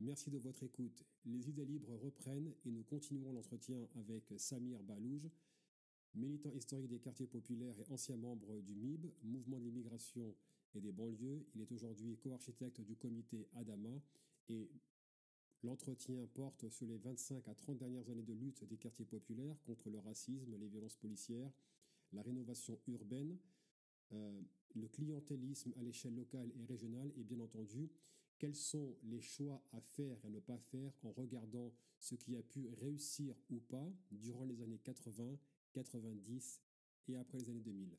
Merci de votre écoute. Les idées libres reprennent et nous continuons l'entretien avec Samir Balouj, militant historique des quartiers populaires et ancien membre du MIB, Mouvement de l'immigration et des banlieues. Il est aujourd'hui co-architecte du comité Adama et l'entretien porte sur les 25 à 30 dernières années de lutte des quartiers populaires contre le racisme, les violences policières, la rénovation urbaine, euh, le clientélisme à l'échelle locale et régionale et bien entendu quels sont les choix à faire et à ne pas faire en regardant ce qui a pu réussir ou pas durant les années 80, 90 et après les années 2000.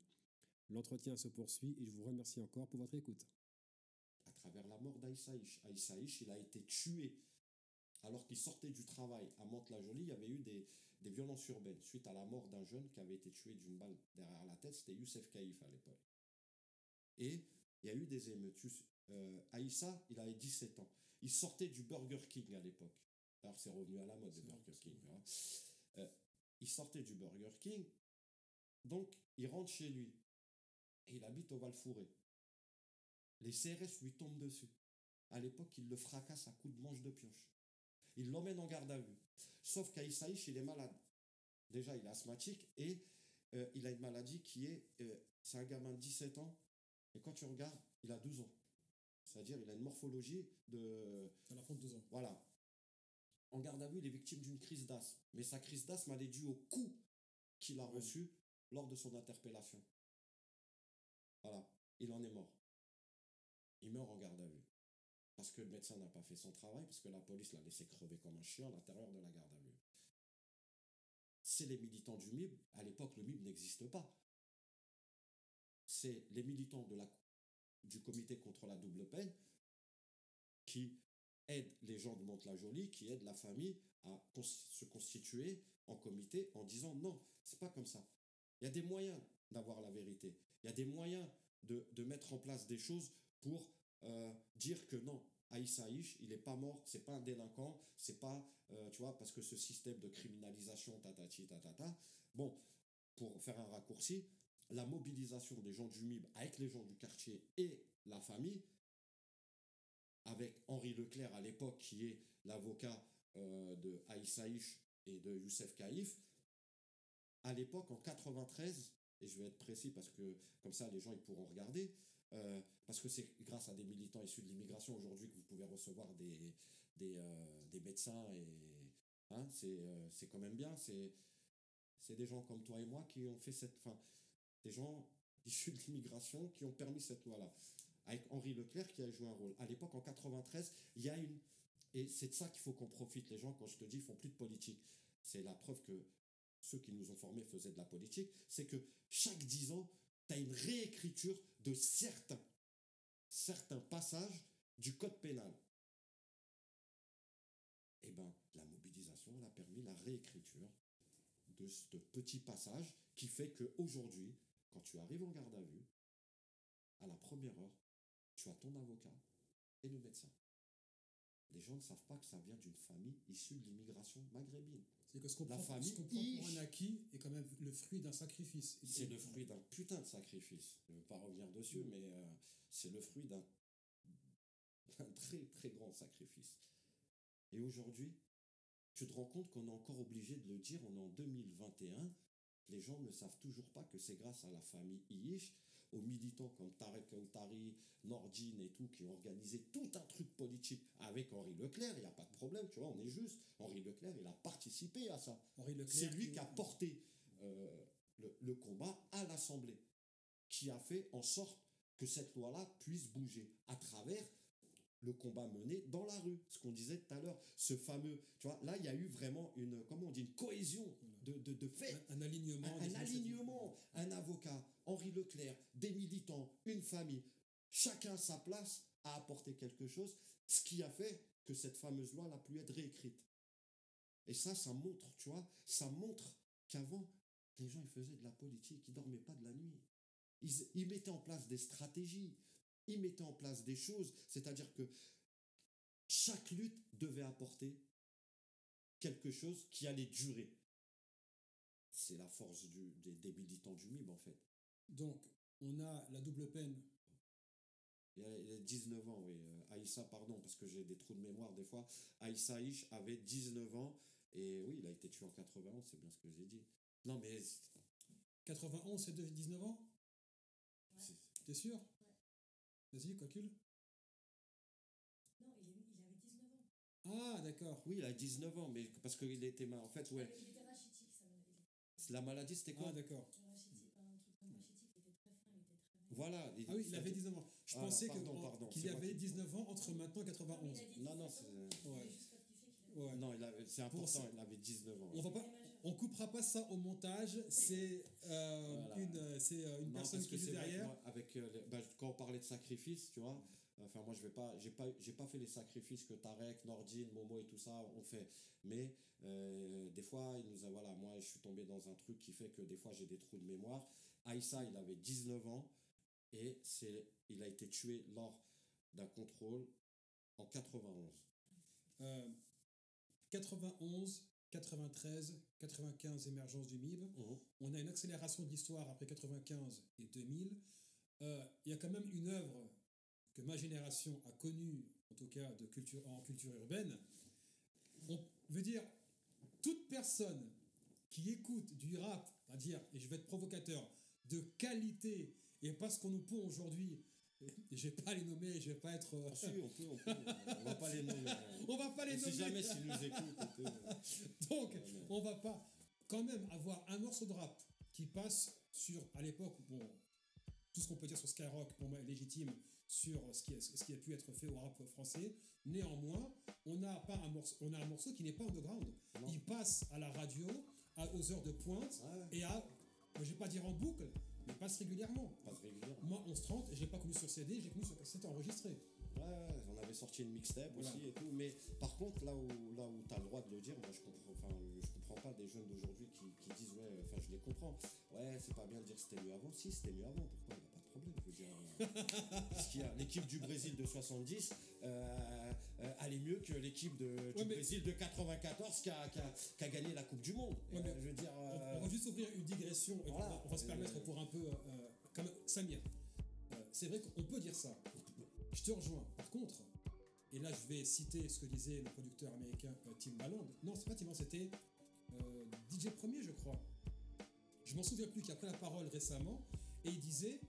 L'entretien se poursuit et je vous remercie encore pour votre écoute. À travers la mort d'Aïsaïch, Aïsaïch, il a été tué alors qu'il sortait du travail à Mantes-la-Jolie, il y avait eu des, des, violences urbaines suite à la mort d'un jeune qui avait été tué d'une balle derrière la tête. C'était Youssef Kaïf à l'époque. Et il y a eu des émeutes. Euh, Aïssa, il avait 17 ans. Il sortait du Burger King à l'époque. Alors c'est revenu à la mode, le Burger King. Hein. Euh, il sortait du Burger King. Donc, il rentre chez lui. Et il habite au val Les CRS lui tombent dessus. À l'époque, il le fracasse à coups de manche de pioche. Il l'emmène en garde à vue. Sauf qu'Aïssaïch, il est malade. Déjà, il est asthmatique et euh, il a une maladie qui est. C'est un gamin de 17 ans. Et quand tu regardes, il a 12 ans. C'est-à-dire, il a une morphologie de. La fin de 12 ans. Voilà. En garde à vue, il est victime d'une crise d'asthme. Mais sa crise d'asthme, elle est due au coup qu'il a reçu lors de son interpellation. Voilà. Il en est mort. Il meurt en garde à vue parce que le médecin n'a pas fait son travail, parce que la police l'a laissé crever comme un chien à l'intérieur de la garde à vue. C'est les militants du MIB, à l'époque le MIB n'existe pas. C'est les militants de la, du comité contre la double peine qui aident les gens de Mantes-la-Jolie, qui aident la famille à se constituer en comité en disant non, c'est pas comme ça. Il y a des moyens d'avoir la vérité. Il y a des moyens de, de mettre en place des choses pour euh, dire que non, Aïssa Aïch, il n'est pas mort, c'est pas un délinquant, c'est pas, euh, tu vois, parce que ce système de criminalisation, tatati, tatata. Bon, pour faire un raccourci, la mobilisation des gens du MIB avec les gens du quartier et la famille, avec Henri Leclerc à l'époque, qui est l'avocat euh, de Aïssa Aïch et de Youssef Kaïf, à l'époque, en 93, et je vais être précis parce que comme ça les gens ils pourront regarder, euh, parce que c'est grâce à des militants issus de l'immigration aujourd'hui que vous pouvez recevoir des, des, euh, des médecins et hein, c'est, quand même bien. C'est, des gens comme toi et moi qui ont fait cette. Enfin, des gens issus de l'immigration qui ont permis cette loi-là. Avec Henri Leclerc qui a joué un rôle. À l'époque, en 93, il y a une. Et c'est de ça qu'il faut qu'on profite. Les gens, quand je te dis, font plus de politique. C'est la preuve que ceux qui nous ont formés faisaient de la politique. C'est que chaque dix ans, tu as une réécriture de certains, certains passages du code pénal. Eh bien, la mobilisation elle a permis la réécriture de ce petit passage qui fait qu'aujourd'hui, quand tu arrives en garde à vue, à la première heure, tu as ton avocat et le médecin. Les gens ne savent pas que ça vient d'une famille issue de l'immigration maghrébine. C'est que ce qu'on prend, famille pour un acquis est quand même le fruit d'un sacrifice. C'est le fruit d'un putain de sacrifice. Je ne veux pas revenir dessus, mm. mais euh, c'est le fruit d'un très très grand sacrifice. Et aujourd'hui, tu te rends compte qu'on est encore obligé de le dire, on est en 2021, les gens ne savent toujours pas que c'est grâce à la famille Iish, aux militants comme Tarek Outari, Nordine et tout, qui ont organisé tout un truc politique avec Henri Leclerc. Il n'y a pas de problème, tu vois, on est juste. Henri Leclerc, il a participé à ça. C'est lui qui a porté euh, le, le combat à l'Assemblée, qui a fait en sorte que cette loi-là puisse bouger à travers le combat mené dans la rue, ce qu'on disait tout à l'heure, ce fameux, tu vois, là il y a eu vraiment une, comment on dit, une cohésion de, de, de faits. Un, alignement. Un, alignement, un avocat, Henri Leclerc, des militants, une famille, chacun sa place a apporté quelque chose, ce qui a fait que cette fameuse loi n'a pu être réécrite. Et ça, ça montre, tu vois, ça montre qu'avant, les gens ils faisaient de la politique, ils dormaient pas de la nuit. Ils, ils mettaient en place des stratégies, il mettait en place des choses, c'est-à-dire que chaque lutte devait apporter quelque chose qui allait durer. C'est la force du, des, militants du MIB, en fait. Donc, on a la double peine Il a, il a 19 ans, oui. Euh, Aïssa, pardon, parce que j'ai des trous de mémoire des fois. Aïssa Ish avait 19 ans. Et oui, il a été tué en 91, c'est bien ce que j'ai dit. Non, mais 91, c'est de 19 ans? C'est- T'es sûr? Vas-y, calcule. Non, il, avait 19 ans. Ah, d'accord. oui, il a 19 ans, mais parce qu'il était mal. En fait, ouais. Il était rachitique, ça m'a dit. La maladie, c'était quoi Ah, d'accord. Rachitique, il. Voilà. Ah oui, il avait 19 ans. Je Ah, pensais qu'il c'est moi avait qui- 19 ans entre maintenant et Non, 91. il a dit Non, non, 17 c'est- Ouais. voulais juste rectifier qu'il avait Ouais. Non, il avait- c'est important, il avait 19 ans. On va pas, on coupera pas ça au montage. C'est euh, Voilà. une, euh, euh, une Non, personne parce qui que est c'est vrai que derrière. moi, avec euh, les- bah, quand on parlait de sacrifice, tu vois, enfin moi je vais pas, j'ai pas, j'ai pas fait les sacrifices que Tarek, Nordine, Momo et tout ça ont fait, mais euh, des fois il nous a, voilà, moi je suis tombé dans un truc qui fait que des fois j'ai des trous de mémoire. Aïssa, il avait 19 ans et c'est, il a été tué lors d'un contrôle en 91. Euh, 91, 93, 95 émergence du MIB. On a une accélération de l'histoire après 95 et 2000. Euh, Il y a quand même une œuvre que ma génération a connue, en tout cas de culture, en culture urbaine. On veut dire, toute personne qui écoute du rap, à dire, et je vais être provocateur, de qualité, et pas ce qu'on nous pond aujourd'hui, je vais pas les nommer, je vais pas être... euh, Ah, si, on peut, on peut, on va pas les nommer. on va pas les On nommer. jamais s'ils nous écoutent. tout. Donc, on va pas quand même avoir un morceau de rap qui passe sur, à l'époque, bon, tout ce qu'on peut dire sur Skyrock, pour moi, est légitime sur ce qui, est- ce qui a pu être fait au rap français. Néanmoins, on n'a pas un morceau, on a un morceau qui n'est pas underground. Non. Il passe à la radio, à- aux heures de pointe, Ouais. et à, je vais pas dire en boucle, mais passe régulièrement. Passe régulièrement. Moi, 11-30, je l'ai pas connu sur CD, j'ai connu sur cassette enregistrée. Ouais, on avait sorti une mixtape Voilà. aussi et tout. Mais par contre, là où, là où tu as le droit de le dire, moi je comprends, enfin, je comprends pas des jeunes d'aujourd'hui qui, qui disent, ouais, enfin je les comprends. Ouais, c'est pas bien de dire que c'était mieux avant. Si, c'était mieux avant. Pourquoi Il dire, qu'il y a l'équipe du Brésil de 70 euh, euh, allait mieux que l'équipe du Ouais, Brésil de 94 qui a, qui, a, qui a gagné la Coupe du Monde. Ouais, Euh, je veux dire. On, on va juste ouvrir une digression et Voilà. on, va, on va se permettre pour un peu. Samir, c'est vrai qu'on peut dire ça. Je te rejoins. Par contre, et là je vais citer ce que disait le producteur américain euh, Timbaland. Non, c'est pas Timbaland, c'était euh, DJ Premier, je crois. Je m'en souviens plus qui a pris la parole récemment et il disait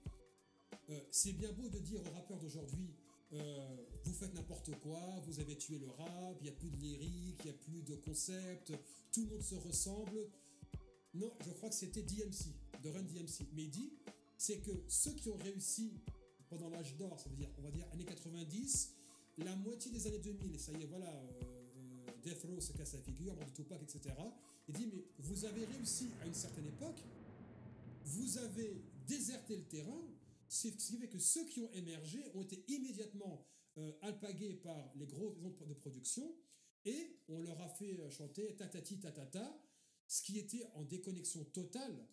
euh, c'est bien beau de dire aux rappeurs d'aujourd'hui euh, vous faites n'importe quoi, vous avez tué le rap, il n'y a plus de lyrique, il n'y a plus de concept, tout le monde se ressemble. Non, je crois que c'était DMC, de Run DMC. Mais il dit, c'est que ceux qui ont réussi pendant l'âge d'or, ça veut dire, on va dire, années 90, la moitié des années 2000, ça y est, voilà, euh, Death Row se casse la figure, mort de Tupac, etc. Il dit, mais vous avez réussi à une certaine époque, vous avez déserté le terrain, ce qui fait que ceux qui ont émergé ont été immédiatement euh, alpagués par les grosses maisons de production et on leur a fait euh, chanter tatati tatata, ce qui était en déconnexion totale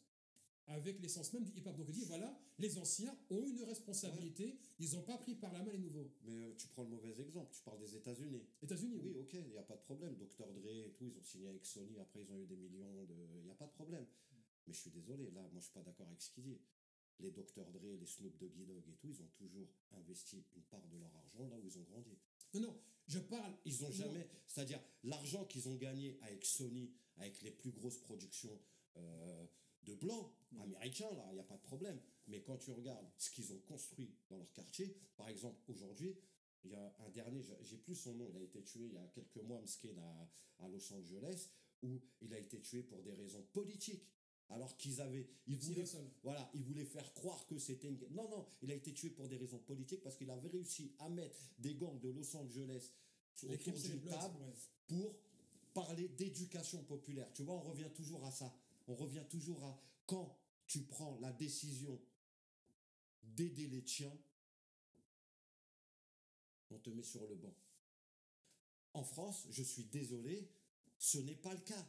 avec l'essence même du hip-hop. Donc il dit voilà, les anciens ont une responsabilité, ils n'ont pas pris par la main les nouveaux. Mais euh, tu prends le mauvais exemple, tu parles des États-Unis. États-Unis, Oui, oui. ok, il n'y a pas de problème. Dr. Dre et tout, ils ont signé avec Sony, après ils ont eu des millions de. Il n'y a pas de problème. Mais je suis désolé, là, moi je suis pas d'accord avec ce qu'il dit. Les Dr. Dre, les Snoop Doggy Dogg et tout, ils ont toujours investi une part de leur argent là où ils ont grandi. Non, non, je parle. Ils ont jamais. C'est-à-dire, l'argent qu'ils ont gagné avec Sony, avec les plus grosses productions euh, de blancs, américains, là, il n'y a pas de problème. Mais quand tu regardes ce qu'ils ont construit dans leur quartier, par exemple, aujourd'hui, il y a un dernier, j'ai- j'ai plus son nom, il a été tué il y a quelques mois, Mskin, à, à Los Angeles, où il a été tué pour des raisons politiques. Alors qu'ils avaient. Ils voulaient, est seul. voilà, ils voulaient faire croire que c'était une. Non, non, il a été tué pour des raisons politiques parce qu'il avait réussi à mettre des gangs de Los Angeles Les autour d'une table ouais. pour parler d'éducation populaire. Tu vois, on revient toujours à ça. On revient toujours à quand tu prends la décision d'aider les tiens, on te met sur le banc. En France, je suis désolé, ce n'est pas le cas.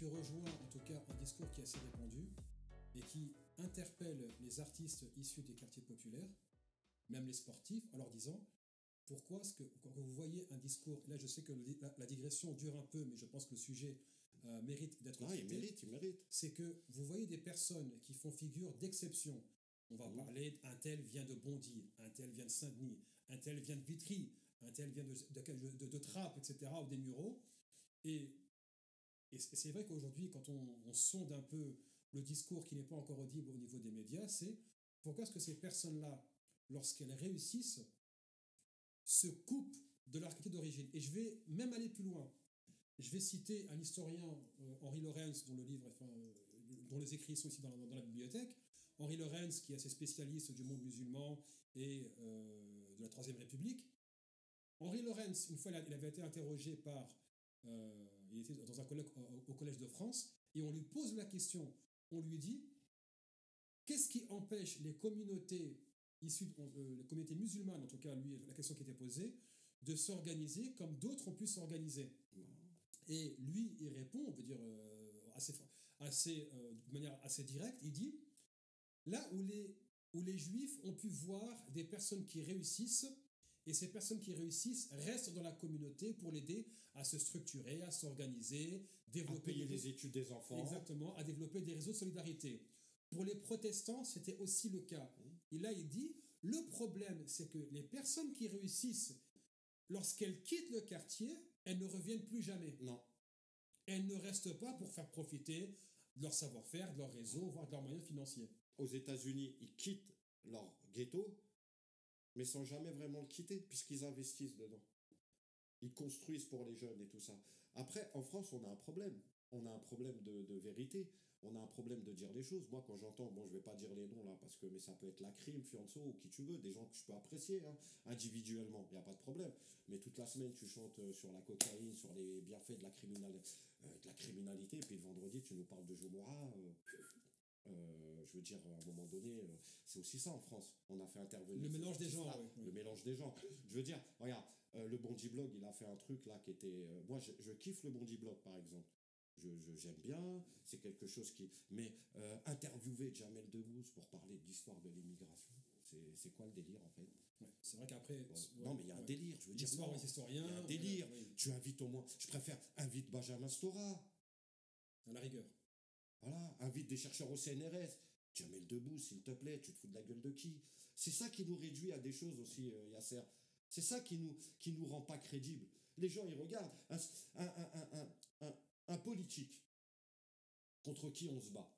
Tu rejoins en tout cas un discours qui est assez répandu et qui interpelle les artistes issus des quartiers populaires, même les sportifs, en leur disant pourquoi est-ce que quand vous voyez un discours, là je sais que la, la digression dure un peu, mais je pense que le sujet euh, mérite d'être Non, il traité, mérite, il mérite. c'est que vous voyez des personnes qui font figure d'exception. On va Mhm. parler, un tel vient de Bondy, un tel vient de Saint-Denis, un tel vient de Vitry, un tel vient de, de, de, de Trappes, etc., ou des Mureaux. Et, et c'est vrai qu'aujourd'hui, quand on, on sonde un peu le discours qui n'est pas encore audible au niveau des médias, c'est pourquoi est-ce que ces personnes-là, lorsqu'elles réussissent, se coupent de leur d'origine? Et je vais même aller plus loin. Je vais citer un historien, euh, Henri Lorenz, dont le livre, euh, dont les écrits sont ici dans, la bibliothèque. Henri Lorenz, qui est assez spécialiste du monde musulman et euh, de la Troisième République. Henri Lorenz, une fois, il avait été interrogé par, il était dans un colloque au, au Collège de France, et on lui pose la question. On lui dit, qu'est-ce qui empêche les communautés issues, euh, les communautés musulmanes, en tout cas, lui, la question qui était posée, de s'organiser comme d'autres ont pu s'organiser? Et lui, il répond, on veut dire euh, assez, assez, euh, de manière assez directe, il dit là où les, où les juifs ont pu voir des personnes qui réussissent, et ces personnes qui réussissent restent dans la communauté pour l'aider à se structurer, à s'organiser, À développer payer des- les études des enfants. Exactement, à développer des réseaux de solidarité. Pour les protestants, c'était aussi le cas. Et là, il dit, le problème, c'est que les personnes qui réussissent, lorsqu'elles quittent le quartier, elles ne reviennent plus jamais. Non. Elles ne restent pas pour faire profiter de leur savoir-faire, de leur réseau, voire de leurs moyens financiers. Aux États-Unis, ils quittent leur ghetto, mais sans jamais vraiment le quitter, puisqu'ils investissent dedans. Ils construisent pour les jeunes et tout ça. Après, en France, on a un problème. On a un problème de, de vérité. On a un problème de dire les choses. Moi, quand j'entends, bon, je vais pas dire les noms là, parce que mais ça peut être la crime, Fianso ou qui tu veux, des gens que je peux apprécier hein, individuellement, il n'y a pas de problème. Mais toute la semaine, tu chantes euh, sur la cocaïne, sur les bienfaits de la, euh, de la criminalité, et puis le vendredi, tu nous parles de Jomora. euh, euh, je veux dire, à un moment donné, euh, c'est aussi ça en France. On a fait intervenir. Le mélange des oui, Le mélange des genres. Je veux dire, regarde, euh, le Bondi Blog, il a fait un truc là qui était. euh, moi, je, je kiffe le Bondi Blog, par exemple. Je, je- j'aime bien, c'est quelque chose qui. Mais interviewer Jamel Debbouze pour parler de l'histoire de l'immigration, c'est, c'est quoi le délire en fait? Ouais, C'est vrai qu'après. Bon, ouais, Non, mais il y a un ouais. délire, je veux dire. L'histoire historiens. Il y a un délire. Tu invites au moins. Je préfère invite Benjamin Stora. à la rigueur. Voilà, invite des chercheurs au CNRS. Jamel s'il te plaît, tu te fous de la gueule de qui? C'est ça qui nous réduit à des choses aussi, euh, Yasser. C'est ça qui nous, qui nous rend pas crédibles. Les gens, ils regardent un, un, un- un politique contre qui on se bat.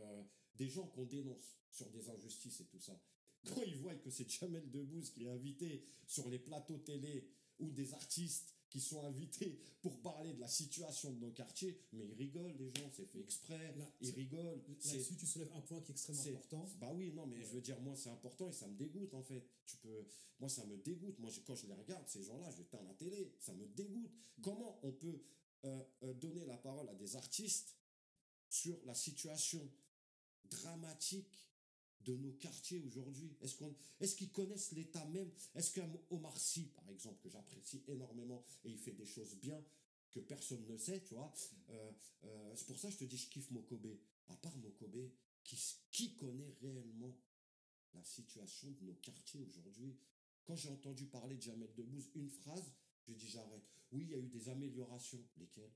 Euh, des gens qu'on dénonce sur des injustices et tout ça. Quand ils voient que c'est Jamel Debbouze qui est invité sur les plateaux télé ou des artistes qui sont invités pour parler de la situation de nos quartiers, mais ils rigolent, les gens, c'est fait exprès, Là, ils rigolent. Là-dessus, tu soulèves un point qui est extrêmement important. Bah oui, non, mais Ouais. je veux dire, moi, c'est important et ça me dégoûte, en fait. Tu peux... Moi, ça me dégoûte. Moi, je- quand je les regarde, ces gens-là, je éteins la télé. Ça me dégoûte. Comment on peut euh, euh, donner la parole à des artistes sur la situation dramatique de nos quartiers aujourd'hui? Est-ce est-ce qu'ils connaissent l'état même? Est-ce qu'un Omar Sy, par exemple, que j'apprécie énormément et il fait des choses bien que personne ne sait, tu vois euh, euh, C'est pour ça que je te dis, je kiffe Mokobé. À part Mokobé, qui, qui connaît réellement la situation de nos quartiers aujourd'hui? Quand j'ai entendu parler de Jamel Debbouze, une phrase, je dis j'arrête. Oui, il y a eu des améliorations. Lesquelles?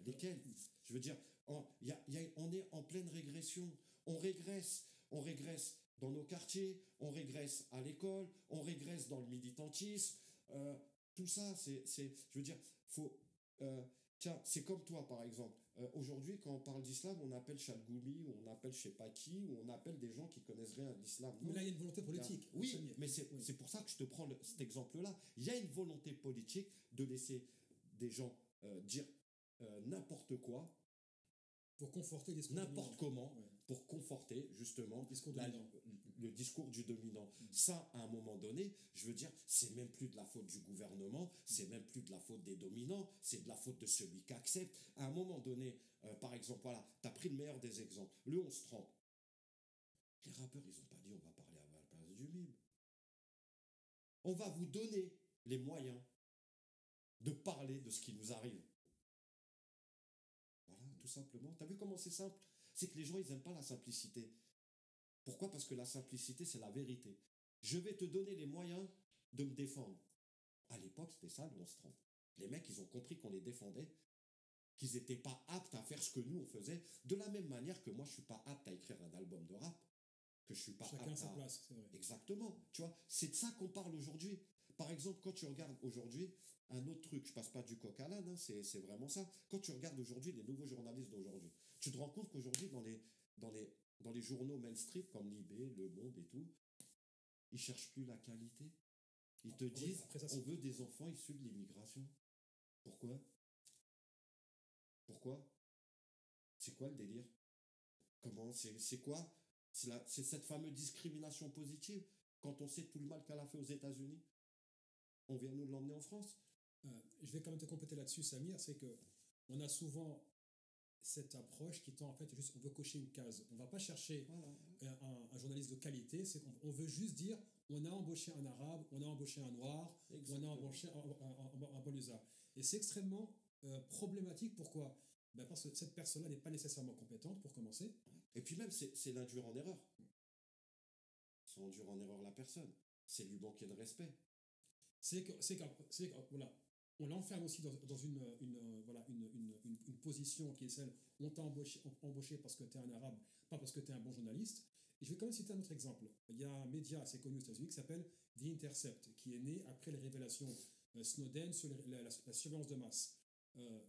Lesquelles? Je veux dire, on, il y a- il y a- on est en pleine régression. On régresse. On régresse dans nos quartiers, on régresse à l'école, on régresse dans le militantisme. Euh, tout ça, c'est, je veux dire, faut, euh, tiens, c'est comme toi, par exemple. Euh, aujourd'hui, quand on parle d'islam, on appelle Chalgoumi, ou on appelle je sais pas qui, ou on appelle des gens qui connaissent rien de l'islam. Mais là, il y a une volonté politique. Oui, mais c'est Oui. pour ça que je te prends le- cet exemple-là. Il y a une volonté politique de laisser des gens euh, dire n'importe quoi, Pour conforter les n'importe comment, Ouais. pour conforter justement discours la- le discours du dominant. Mm. Ça, à un moment donné, je veux dire, c'est même plus de la faute du gouvernement, c'est même plus de la faute des dominants, c'est de la faute de celui qui accepte. À un moment donné, euh, par exemple, voilà, tu as pris le meilleur des exemples, le 11-30. Les rappeurs, ils n'ont pas dit on va parler à la place du MIB. On va vous donner les moyens de parler de ce qui nous arrive. Simplement. T'as vu comment c'est simple? C'est que les gens, ils n'aiment pas la simplicité. Pourquoi? Parce que la simplicité, c'est la vérité. Je vais te donner les moyens de me défendre. À l'époque, c'était ça le 11-30. Les mecs, ils ont compris qu'on les défendait, qu'ils n'étaient pas aptes à faire ce que nous, on faisait, de la même manière que moi, je suis pas apte à écrire un album de rap, que je suis pas Chacun apte sa à... place, c'est vrai. Exactement. Tu vois, c'est de ça qu'on parle aujourd'hui. Par exemple, quand tu regardes aujourd'hui un autre truc, je passe pas du coq à l'âne, hein, c'est vraiment ça. Quand tu regardes aujourd'hui les nouveaux journalistes d'aujourd'hui, tu te rends compte qu'aujourd'hui, dans les, dans, les, dans les journaux mainstream comme Libé, Le Monde et tout, ils cherchent plus la qualité. Ils te Ah, oui, disent, après ça, c'est- on veut des enfants issus de l'immigration. Pourquoi? Pourquoi? C'est quoi le délire? Comment? C'est quoi? C'est cette fameuse discrimination positive quand on sait tout le mal qu'elle a fait aux États-Unis? On vient nous l'emmener en France. Euh, je vais quand même te compléter là-dessus, Samir, c'est que on a souvent cette approche qui tend en fait juste on veut cocher une case. On va pas chercher Voilà. un, journaliste de qualité, c'est qu'on on veut juste dire on a embauché un arabe, on a embauché un noir, on a embauché un, un, un. Et c'est extrêmement euh, problématique. Pourquoi? Ben Parce que cette personne-là n'est pas nécessairement compétente pour commencer. Et puis même, c'est c'est l'induire en erreur. C'est induire en erreur la personne. C'est lui manquer de respect. c'est que c'est qu'après- c'est que, voilà on l'enferme aussi dans, une, une, euh, voilà, une, une, position qui est celle on t'a embauché, parce que tu es un arabe, pas parce que tu es un bon journaliste. Et je vais quand même citer un autre exemple. Il y a un média assez connu aux États-Unis qui s'appelle The Intercept, qui est né après les révélations euh, Snowden sur la, la- la surveillance de masse. Euh,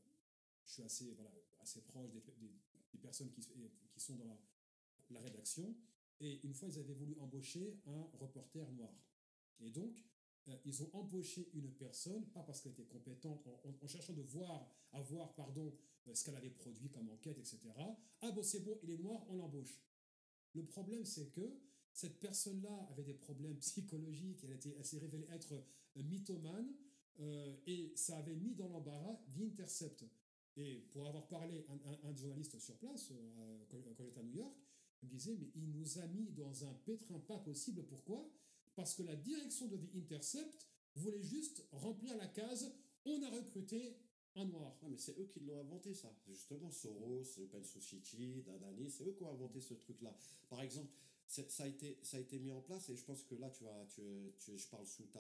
je suis assez, voilà, assez proche des, des- des personnes qui, qui sont dans la, la rédaction. Et une fois, ils avaient voulu embaucher un reporter noir. Et donc, ils ont embauché une personne, pas parce qu'elle était compétente, en, cherchant de voir, à voir pardon, euh, ce qu'elle avait produit comme enquête, etc. Ah bon, c'est bon, il est noir, on l'embauche. Le problème, c'est que cette personne-là avait des problèmes psychologiques, elle, elle s'est révélée être euh, mythomane, euh, et ça avait mis dans l'embarras l'Intercept. Et pour avoir parlé à un, journaliste sur place, euh, quand, quand j'étais à New York, il me disait, mais il nous a mis dans un pétrin pas possible. Pourquoi? Parce que la direction de The Intercept voulait juste remplir la case, on a recruté un noir. Mais c'est eux qui l'ont inventé, ça. Justement, Soros, Open Society, Danani, c'est eux qui ont inventé ce truc-là. Par exemple, ça a, été, ça a été mis en place, et je pense que là, tu vas, tu, tu- je parle sous ta.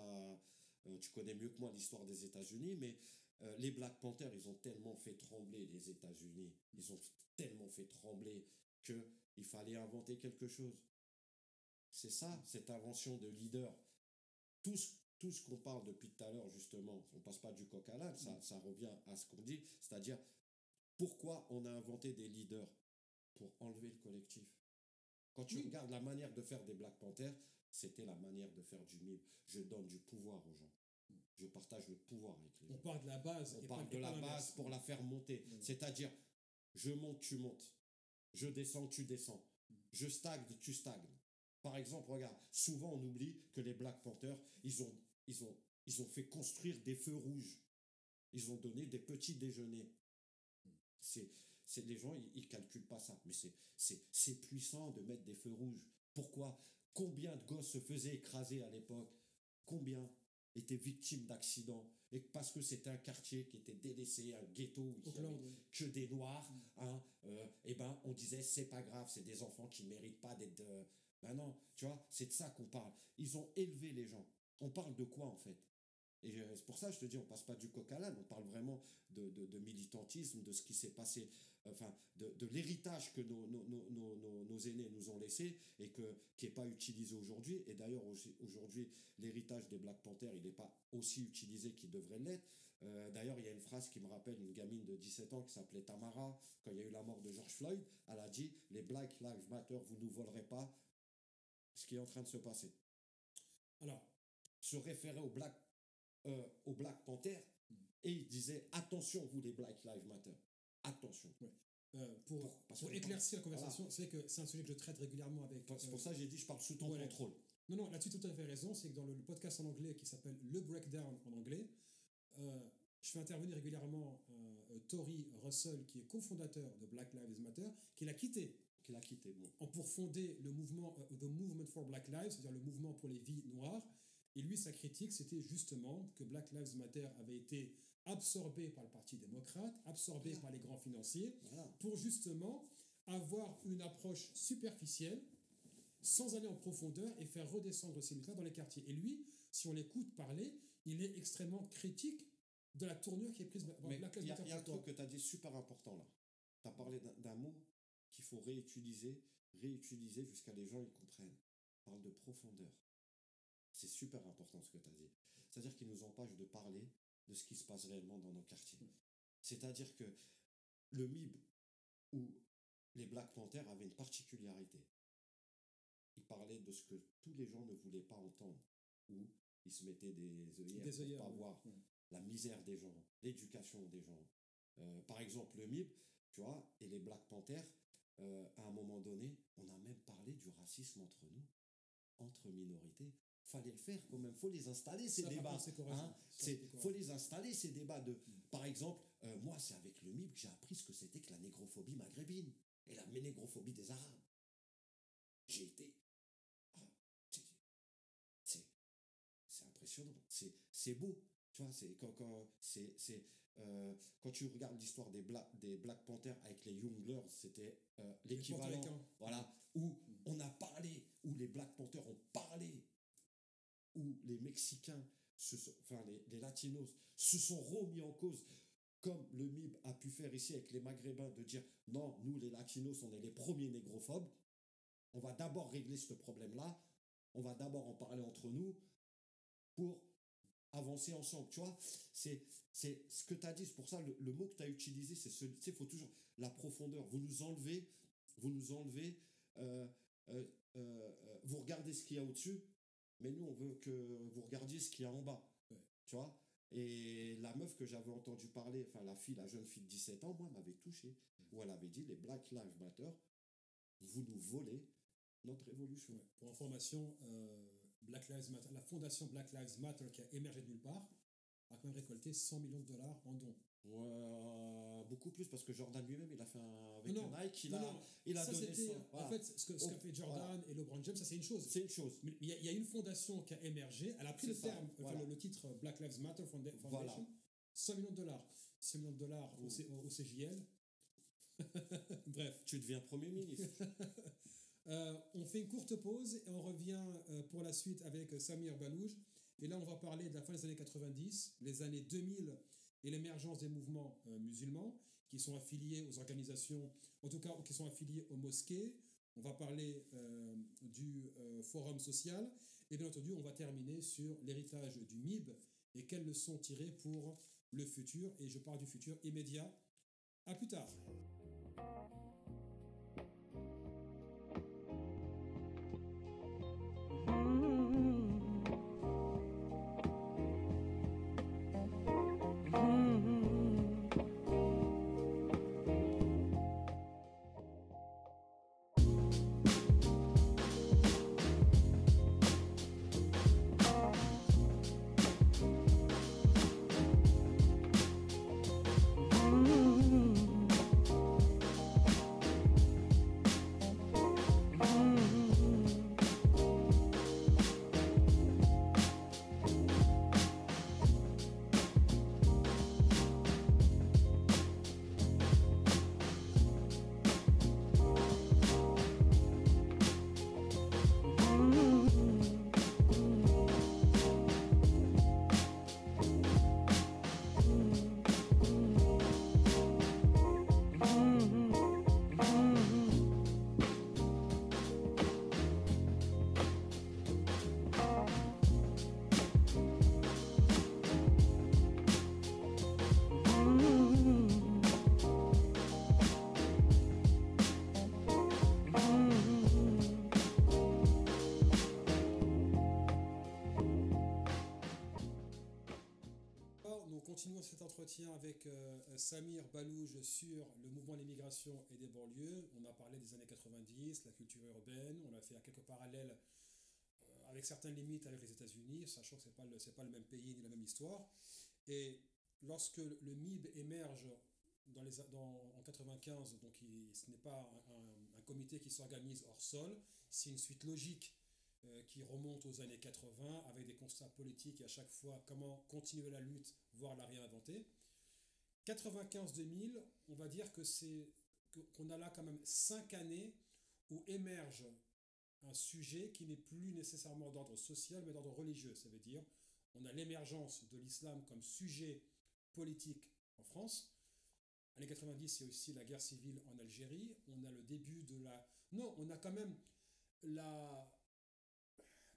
euh, tu connais mieux que moi l'histoire des États-Unis, mais euh, les Black Panthers, ils ont tellement fait trembler les États-Unis, ils ont tellement fait trembler qu'il fallait inventer quelque chose. C'est ça, cette invention de leader. Tout ce, tout ce qu'on parle depuis tout à l'heure, justement, on passe pas du coq à l'âne, ça, ça revient à ce qu'on dit, c'est-à-dire pourquoi on a inventé des leaders? Pour enlever le collectif. Quand tu Oui. regardes la manière de faire des Black Panthers, c'était la manière de faire du MIB. Je donne du pouvoir aux gens. Je partage le pouvoir avec les On gens. part de la base. On parle de la base pour la faire monter. Oui. C'est-à-dire, je monte, tu montes. Je descends, tu descends. Je stagne, tu stagnes. Par exemple, regarde, souvent on oublie que les Black Panthers, ils ont, ils ont, ils ont fait construire des feux rouges. Ils ont donné des petits déjeuners. C'est, c'est les gens, ils, ils calculent pas ça. Mais c'est, c'est, c'est puissant de mettre des feux rouges. Pourquoi? Combien de gosses se faisaient écraser à l'époque? Combien étaient victimes d'accidents? Et parce que c'était un quartier qui était délaissé, un ghetto, où il avait que des noirs, hein, euh, eh ben, on disait c'est pas grave, c'est des enfants qui méritent pas d'être. euh, Ben non, tu vois, c'est de ça qu'on parle. Ils ont élevé les gens. On parle de quoi en fait? Et c'est pour ça que je te dis, on passe pas du coq à l'âne, on parle vraiment de, de- militantisme, de ce qui s'est passé, enfin, de, de l'héritage que nos, nos, nos, nos- aînés nous ont laissé et que, qui n'est pas utilisé aujourd'hui. Et d'ailleurs, aujourd'hui, l'héritage des Black Panthers, il n'est pas aussi utilisé qu'il devrait l'être. Euh, D'ailleurs, il y a une phrase qui me rappelle une gamine de 17 ans qui s'appelait Tamara, quand il y a eu la mort de George Floyd. Elle a dit Les Black Lives Matter, vous ne nous volerez pas ce qui est en train de se passer. Alors, Se référer aux Black, euh, aux Black Panthers et il disait Attention, vous les Black Lives Matter. Attention. euh, pour, éclaircir la conversation, c'est que c'est un sujet que je traite régulièrement avec. C'est euh, pour ça que j'ai dit Je parle sous ton contrôle. Non, non, là-dessus, tout à fait raison. C'est que dans le, le podcast en anglais qui s'appelle Le Breakdown en anglais, euh, je fais intervenir régulièrement euh, Tory Russell, qui est cofondateur de Black Lives Matter, qui l'a quitté Qu'il a quitté. Bon. pour fonder le mouvement euh, The Movement for Black Lives, c'est-à-dire le mouvement pour les vies noires. Et lui, sa critique, c'était justement que Black Lives Matter avait été absorbé par le Parti démocrate, absorbé Voilà. par les grands financiers, Voilà. pour justement avoir une approche superficielle, sans aller en profondeur et faire redescendre ces luttes-là dans les quartiers. Et lui, si on l'écoute parler, il est extrêmement critique de la tournure qui est prise il y a, un truc que tu as dit super important là. Tu as parlé d'un mot qu'il faut réutiliser, réutiliser jusqu'à les gens ils comprennent. On parle de profondeur. C'est super important ce que tu as dit. C'est-à-dire qu'il nous empêche de parler de ce qui se passe réellement dans nos quartiers. C'est-à-dire que le MIB ou les Black Panthers avaient une particularité. Ils parlaient de ce que tous les gens ne voulaient pas entendre. Ou ils se mettaient des œillères Des pour pas voir Ouais. la misère des gens, l'éducation des gens. Euh, par exemple, le MIB, tu vois, et les Black Panthers, euh, à un moment donné, on a même parlé du racisme entre nous, entre minorités. Fallait le faire quand même, faut les installer ces Ça, débats. c'est hein. Faut les installer ces débats de, par exemple, euh, moi c'est avec le MIB que j'ai appris ce que c'était que la négrophobie maghrébine et la négrophobie des Arabes. J'ai été, ah, c'est- impressionnant, c'est c'est beau. Tu vois, c'est quand, c'est, euh, quand tu regardes l'histoire des, Bla- des Black Panthers avec les Younglers, c'était euh, l'équivalent. Voilà, où on a parlé, où les Black Panthers ont parlé, où les Mexicains, se sont- enfin les, les Latinos, se sont remis en cause, comme le MIB a pu faire ici avec les Maghrébins, de dire non, nous les Latinos, on est les premiers négrophobes. On va d'abord régler ce problème-là. On va d'abord en parler entre nous pour avancer ensemble. Tu vois, c'est ce que tu as dit. C'est pour ça le, mot que tu as utilisé, c'est ce. Tu sais, faut toujours la profondeur. Vous nous enlevez, vous nous enlevez. euh, euh, euh, vous regardez ce qu'il y a au-dessus, mais nous, on veut que vous regardiez ce qu'il y a en bas. Tu vois Et la meuf que j'avais entendu parler, enfin la fille, la jeune fille de 17 ans, moi, m'avait touché. Où elle avait dit les Black Lives Matter, vous nous volez notre révolution. Ouais. Pour information, Black Lives Matter, la fondation Black Lives Matter qui a émergé de nulle part a quand même récolté 100 millions de dollars en dons. Ouais, beaucoup plus parce que Jordan lui-même, il a fait un, avec Non, Nike, il Non, a, non, il a ça, donné ça. Voilà. En fait, ce que- ce qu'a Oh, fait Jordan et LeBron James, ça c'est une chose. c'est une chose. Mais il y, a- il y a une fondation qui a émergé, elle a pris le ça, terme, enfin, le, le titre Black Lives Matter Foundation, Voilà. 100 millions de dollars. 100 millions de dollars au, Oh. C- au- au CJL. Bref, Tu deviens Premier ministre. Euh, on fait une courte pause et on revient euh, pour la suite avec euh, Samir Balouj. Et là, on va parler de la fin des années 90, les années 2000 et l'émergence des mouvements musulmans qui sont affiliés aux organisations, en tout cas qui sont affiliés aux mosquées. On va parler du forum social et bien entendu, on va terminer sur l'héritage du MIB et quelles leçons tirer pour le futur. Et je parle du futur immédiat. À plus tard. Avec euh, Samir Balouj sur le mouvement de l'immigration et des banlieues. On a parlé des années 90, la culture urbaine, on a fait quelques parallèles euh, avec certaines limites avec les États-Unis, sachant que ce n'est pas, le- même pays ni la même histoire. Et lorsque le MIB émerge dans les, dans, en 95, donc ce n'est pas un, comité qui s'organise hors sol, c'est une suite logique euh, qui remonte aux années 80 avec des constats politiques et à chaque fois comment continuer la lutte, voire la réinventer. 95-2000, on va dire que c'est qu'on a là quand même cinq années où émerge un sujet qui n'est plus nécessairement d'ordre social mais d'ordre religieux. Ça veut dire on a l'émergence de l'islam comme sujet politique en France. Années 90, c'est aussi la guerre civile en Algérie. On a le début de la... Non, on a quand même la...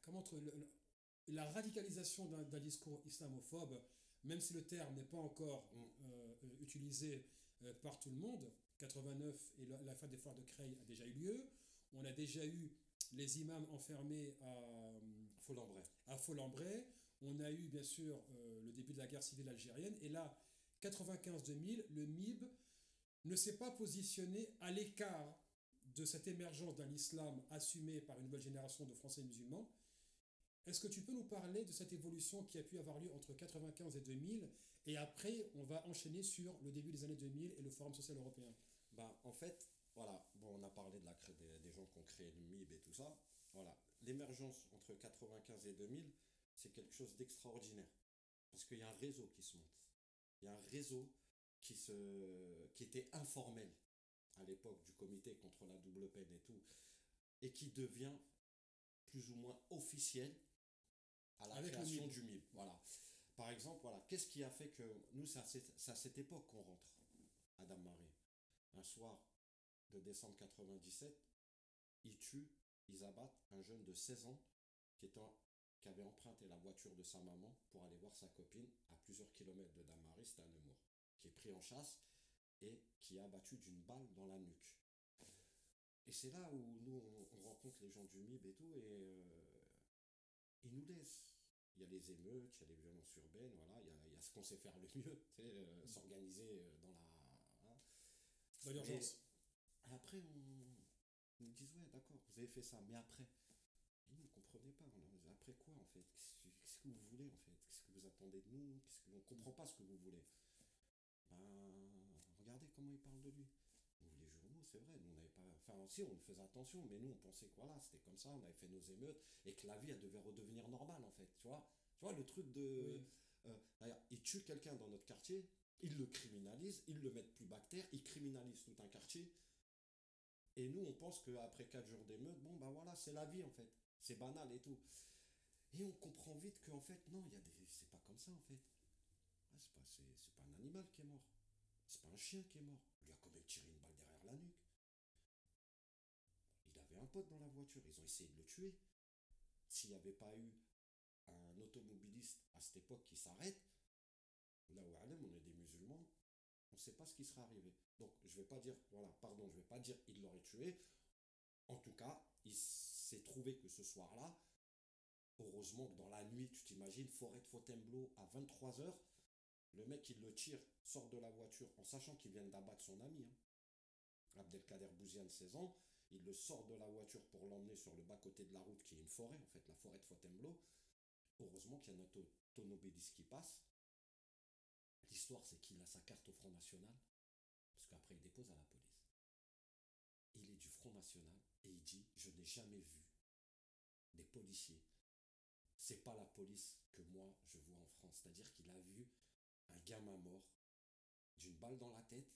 Comment la radicalisation d'un discours islamophobe, même si le terme n'est pas encore mm. euh, utilisé euh, par tout le monde. 89 et la, fin des foires de Creil a déjà eu lieu. On a déjà eu les imams enfermés à Folambray. À Folambray. On a eu bien sûr euh, le début de la guerre civile algérienne. Et là, 95-2000, le MIB ne s'est pas positionné à l'écart de cette émergence d'un islam assumé par une nouvelle génération de Français musulmans. Est-ce que tu peux nous parler de cette évolution qui a pu avoir lieu entre 95 et 2000 Et après, on va enchaîner sur le début des années 2000 et le Forum social européen? Bah, en fait, voilà, bon, on a parlé de la, des, des gens qui ont créé le MIB et tout ça. Voilà, l'émergence entre 95 et 2000, c'est quelque chose d'extraordinaire. Parce qu'il y a un réseau qui se monte. Il y a un réseau qui, se, qui était informel à l'époque du comité contre la double peine et tout, et qui devient plus ou moins officiel à la création du MIB. Voilà. Par exemple, voilà, qu'est-ce qui a fait que nous, c'est à, à, cette époque qu'on rentre, Adam Marie. Un soir de décembre 97, ils tuent, ils abattent un jeune de 16 ans qui était qui avait emprunté la voiture de sa maman pour aller voir sa copine à plusieurs kilomètres de Damary, c'était un Nemours, qui est pris en chasse et qui est abattu d'une balle dans la nuque. Et c'est là où nous, on, rencontre les gens du MIB et tout, et euh, ils nous laissent. Il y a les émeutes, il y a les violences urbaines, voilà, il y a, il y a ce qu'on sait faire le mieux, euh, mm. s'organiser euh, dans la... Hein. Dans l'urgence. Après, on, nous dit, ouais, d'accord, vous avez fait ça, mais après, vous ne comprenez pas. après quoi, en fait Qu'est-ce que vous voulez, en fait Qu'est-ce que vous attendez de nous On ne comprend pas ce que vous voulez. Ben, regardez comment il parle de lui. C'est vrai, nous, on n'avait pas... Enfin, aussi, on faisait attention, mais nous, on pensait que voilà, c'était comme ça, on avait fait nos émeutes, et que la vie, elle devait redevenir normale, en fait, tu vois Tu vois, le truc de... Euh, il tue quelqu'un dans notre quartier, il le criminalise, il le met plus bactère, il criminalise tout un quartier, et nous, on pense qu'après 4 jours d'émeute, bon, ben voilà, c'est la vie, en fait. C'est banal et tout. Et on comprend vite qu'en fait, non, il y a des... c'est pas comme ça en fait. c'est pas, c'est, pas un animal qui est mort. C'est pas un chien qui est mort. Il lui a quand même tiré une balle derrière la nuque. Il avait un pote dans la voiture. Ils ont essayé de le tuer. S'il n'y avait pas eu un automobiliste à cette époque qui s'arrête, là où on est des musulmans, on ne sait pas ce qui serait arrivé. Donc je vais pas dire, voilà, pardon, je vais pas dire il l'aurait tué. En tout cas, il s'est trouvé que ce soir-là, heureusement que dans la nuit, tu t'imagines, forêt de Fontainebleau à 23h, le mec, il le tire, sort de la voiture en sachant qu'il vient d'abattre son ami. Hein. Abdelkader Bouziane, 16 ans, il le sort de la voiture pour l'emmener sur le bas-côté de la route qui est une forêt, en fait, la forêt de Fontainebleau. Heureusement qu'il y a notre tonobédis qui passe. L'histoire, c'est qu'il a sa carte au Front National, parce qu'après, il dépose à la police il est du Front National et il dit Je n'ai jamais vu des policiers. C'est pas la police que moi je vois en France. C'est-à-dire qu'il a vu un gamin mort d'une balle dans la tête.